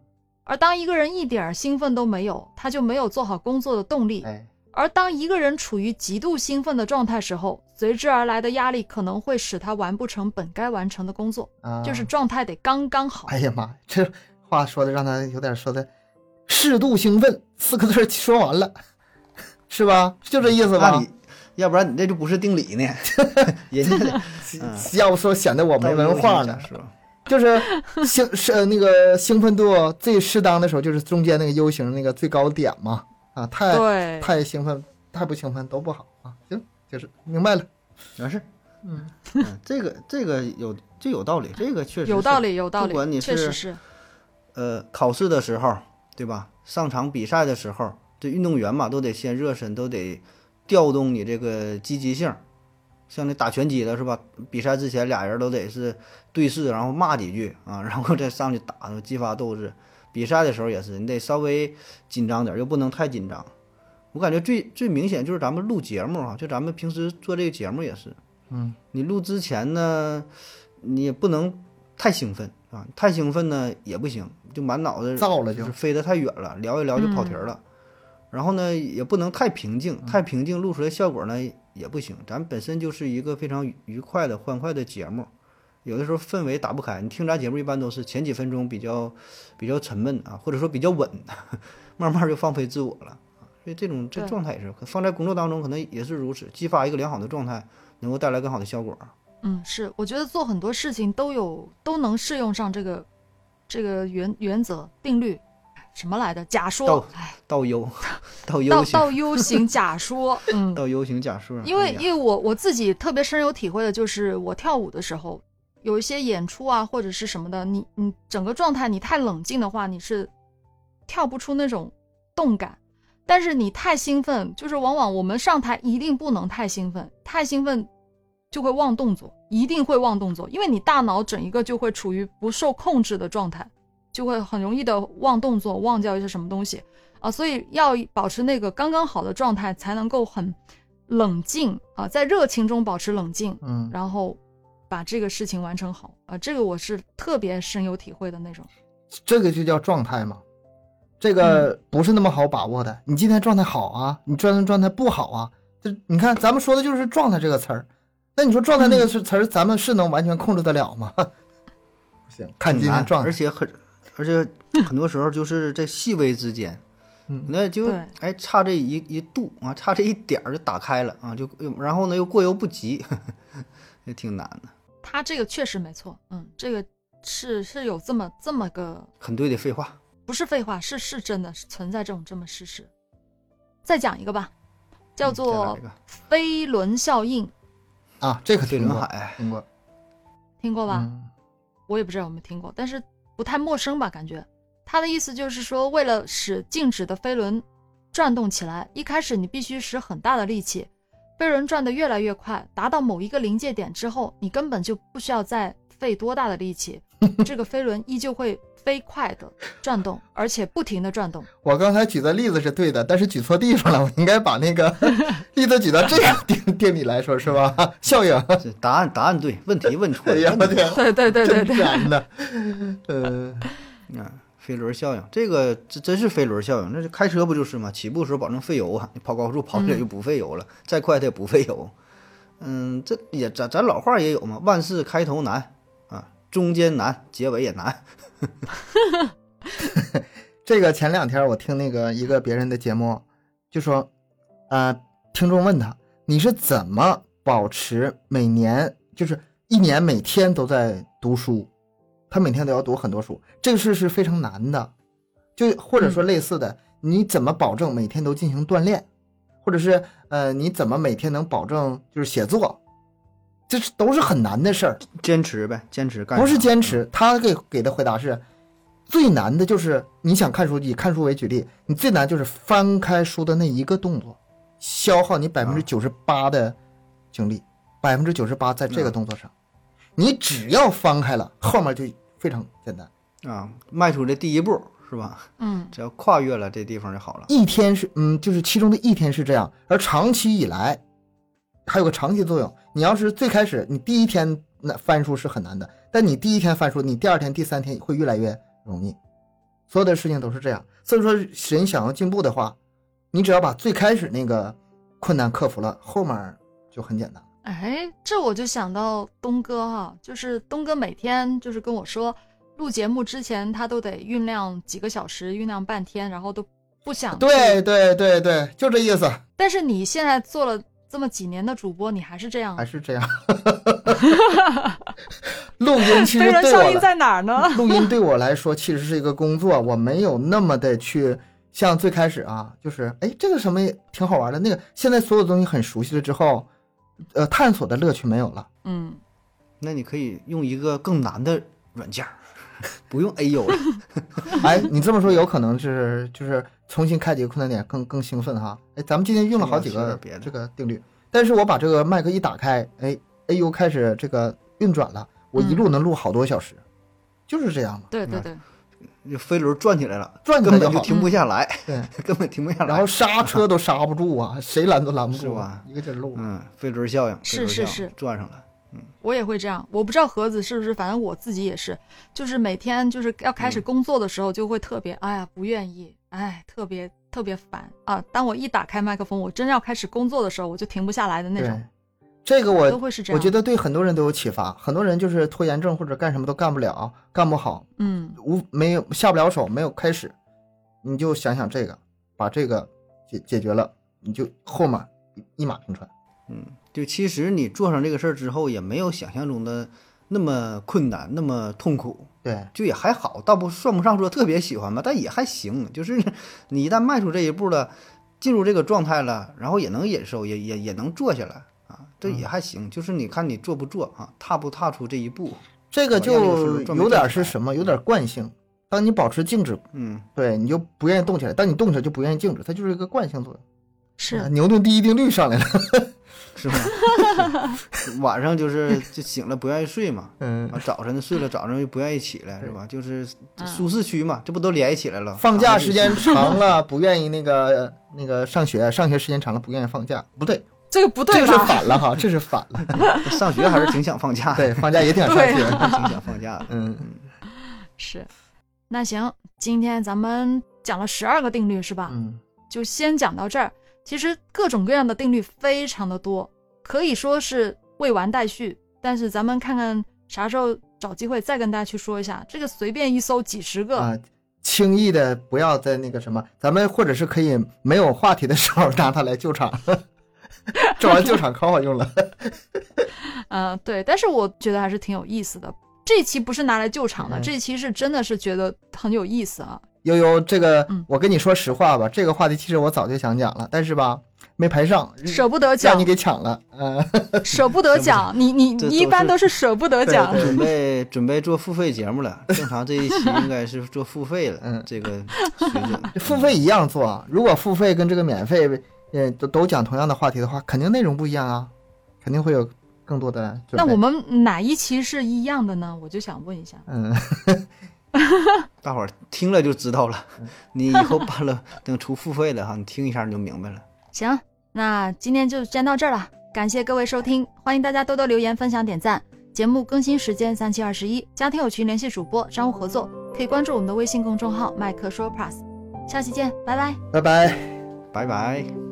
而当一个人一点儿兴奋都没有，他就没有做好工作的动力。哎，而当一个人处于极度兴奋的状态时候，随之而来的压力可能会使他完不成本该完成的工作，啊，就是状态得刚刚好。哎呀妈，这话说的让他有点说的适度兴奋四个字儿说完了，是吧？就这意思吧那你？要不然你这就不是定理呢，人家要不说显得我没文化呢。是吧？就是兴 是呃那个兴奋度最适当的时候，就是中间那个 U 型那个最高点嘛。啊，太，太兴奋，太不兴奋都不好啊。行，就是明白了。没事儿。嗯嗯，这个这个有这有道理，这个确实有道理，有道理不管你理，确实是是。呃，考试的时候，对吧？上场比赛的时候，这运动员嘛，都得先热身，都得调动你这个积极性。像那打拳击的是吧？比赛之前俩人都得是对视，然后骂几句啊，然后再上去打，激发斗志。比赛的时候也是，你得稍微紧张点儿，又不能太紧张。我感觉最最明显就是咱们录节目哈、就咱们平时做这个节目也是，嗯，你录之前呢，你也不能太兴奋啊，太兴奋呢也不行，就满脑子燥了就是飞得太远了，聊一聊就跑题儿了。然后呢，也不能太平静，太平静录出来效果呢也不行。咱本身就是一个非常愉愉快的、欢快的节目，有的时候氛围打不开。你听咱节目一般都是前几分钟比较比较沉闷啊，或者说比较稳，慢慢就放飞自我了。啊所以这种这状态也是放在工作当中，可能也是如此，激发一个良好的状态，能够带来更好的效果。嗯，是，我觉得做很多事情都有都能适用上这个这个原原则定律，什么来的假说道，哎，倒 U，倒道 U 型，道 U 型假说，嗯，倒 U 型假说。因为哎因为我我自己特别深有体会的就是我跳舞的时候，有一些演出啊或者是什么的，你你整个状态你太冷静的话，你是跳不出那种动感。但是你太兴奋，就是往往我们上台一定不能太兴奋，太兴奋就会忘动作，一定会忘动作，因为你大脑整一个就会处于不受控制的状态，就会很容易的忘动作，忘掉一些什么东西啊，所以要保持那个刚刚好的状态，才能够很冷静啊，在热情中保持冷静，嗯，然后把这个事情完成好啊，这个我是特别深有体会的那种。这个就叫状态嘛。这个不是那么好把握的。你今天状态好啊，你状态状态不好啊，这你看咱们说的就是状态这个词儿。那你说状态那个是词儿，咱们是能完全控制得了吗？不行，看今挺难天状态而。且很，而且很多时候就是在细微之间，嗯那就对哎差这一一度啊，差这一点儿就打开了啊，就然后呢又过犹不及，也挺难的。他这个确实没错，嗯，这个是是有这么这么个很对的废话，不是废话，是是真的，是存在这种这么事实。再讲一个吧，叫做飞轮效应，啊，这个飞听过，轮海，听过听过吧？嗯我也不知道有没有听过，但是不太陌生吧？感觉他的意思就是说，为了使静止的飞轮转动起来，一开始你必须使很大的力气，飞轮转得越来越快，达到某一个临界点之后，你根本就不需要再费多大的力气，这个飞轮依旧会飞快的转动，而且不停的转动。我刚才举的例子是对的，但是举错地方了。我应该把那个例子举到这个定定理来说，是吧？效应。答案答案对，问题问错哎呀，了。我天，对对对对真对，甜的。呃，啊，飞轮效应，这个这真是飞轮效应。那是开车不就是吗？起步时候保证费油啊，你跑高速跑起来就不费油了，再快它也不费油。嗯，这也咱咱老话也有嘛，万事开头难啊，中间难，结尾也难。这个前两天我听那个一个别人的节目，就说，呃，听众问他，你是怎么保持每年就是一年每天都在读书？他每天都要读很多书，这个事是非常难的。就或者说类似的，你怎么保证每天都进行锻炼，或者是呃，你怎么每天能保证就是写作？这是都是很难的事儿。坚持呗，坚持干。不是坚持，他给给的回答是，最难的就是你想看书，以看书为举例，你最难就是翻开书的那一个动作，消耗你百分之九十八的精力，百分之九十八在这个动作上，你只要翻开了，后面就非常简单。啊，迈出这第一步是吧？嗯只要跨越了这地方就好了。一天是嗯，就是其中的一天是这样，而长期以来还有个长期作用。你要是最开始你第一天那翻书是很难的，但你第一天翻书，你第二天、第三天会越来越容易。所有的事情都是这样，所以说人想要进步的话，你只要把最开始那个困难克服了，后面就很简单。哎，这我就想到东哥哈、就是东哥每天就是跟我说，录节目之前他都得酝酿几个小时，酝酿半天，然后都不想对。对对对，就这意思，但是你现在做了这么几年的主播，你还是这样还，是这样。录音其飞实轮效应对我来在哪儿呢？录音对我来说其实是一个工作，我没有那么的去像最开始啊，就是哎这个什么也挺好玩的，那个现在所有东西很熟悉了之后，呃探索的乐趣没有了。嗯，那你可以用一个更难的软件儿，不用 AU 了。哎，你这么说有可能是就是重新开几个困难点更更兴奋哈。哎，咱们今天用了好几个别的这个定律，但是我把这个麦克一打开，哎，AU 开始这个运转了，我一路能录好多小时，就是这样嘛。对对对，就飞轮转起来了，转起来就好根本就停不下来，对，根本停不下来。然后刹车都刹不住啊，谁拦都拦不住是吧？一个劲儿录。嗯，飞轮效应，是是是转上了。我也会这样。我不知道盒子是不是，反正我自己也是，就是每天就是要开始工作的时候，就会特别，哎呀，不愿意，哎，特别特别烦啊。当我一打开麦克风，我真要开始工作的时候，我就停不下来的那种，，这个我都会是这样。我觉得对很多人都有启发，很多人就是拖延症或者干什么都干不了，干不好，嗯，无没有下不了手，没有开始，你就想想这个，把这个解解决了，你就后面一马平川。嗯，就其实你做上这个事儿之后，也没有想象中的那么困难，那么痛苦，对，就也还好，倒不算不上说特别喜欢吧，但也还行。就是你一旦迈出这一步了，进入这个状态了，然后也能忍受，也也也能做下来啊，这也还行。就是你看你做不做啊，踏不踏出这一步，这个就有点是什么？有点惯性。当你保持静止，嗯，对，你就不愿意动起来；当你动起来，就不愿意静止，它就是一个惯性作用。是啊牛顿第一定律上来了。是吧？晚上就是就醒了不愿意睡嘛，嗯，啊，早晨睡了，早上又不愿意起来，是吧？就是嗯舒适区嘛，这不都联系起来了？放假时间啊长了，不愿意那个那个上学，上学时间长了不愿意放假，不对，这个不对这个是？反了哈，这是反了。上学还是挺想放假的，对，放假也挺想上对学。挺想放假的。嗯，是，那行，今天咱们讲了十二个定律是吧？嗯，就先讲到这儿。其实各种各样的定律非常的多，可以说是未完待续。但是咱们看看啥时候找机会再跟大家去说一下。这个随便一搜几十个，啊，轻易的不要在那个什么，咱们或者是可以没有话题的时候拿它来救场，做完救场可好用了。嗯、对。但是我觉得还是挺有意思的。这期不是拿来救场的，嗯这期是真的是觉得很有意思啊。悠悠，这个嗯我跟你说实话吧，这个话题其实我早就想讲了，但是吧没排上，舍不得讲让你，给抢了。嗯，舍不得讲，你你你一般都都是舍不得讲。准 备准备做付费节目了，正常这一期应该是做付费了，嗯这个水准。付费一样做啊，如果付费跟这个免费，呃，都都讲同样的话题的话，肯定内容不一样啊，肯定会有更多的。那我们哪一期是一样的呢？我就想问一下。嗯，大伙儿听了就知道了，嗯你以后办了等出付费了哈，你听一下你就明白了。行，那今天就先到这儿了，感谢各位收听，欢迎大家多多留言、分享、点赞。节目更新时间三七二十一，加听友群联系主播，商务合作可以关注我们的微信公众号“麦克说 Plus”。下期见，拜拜。拜拜。拜拜。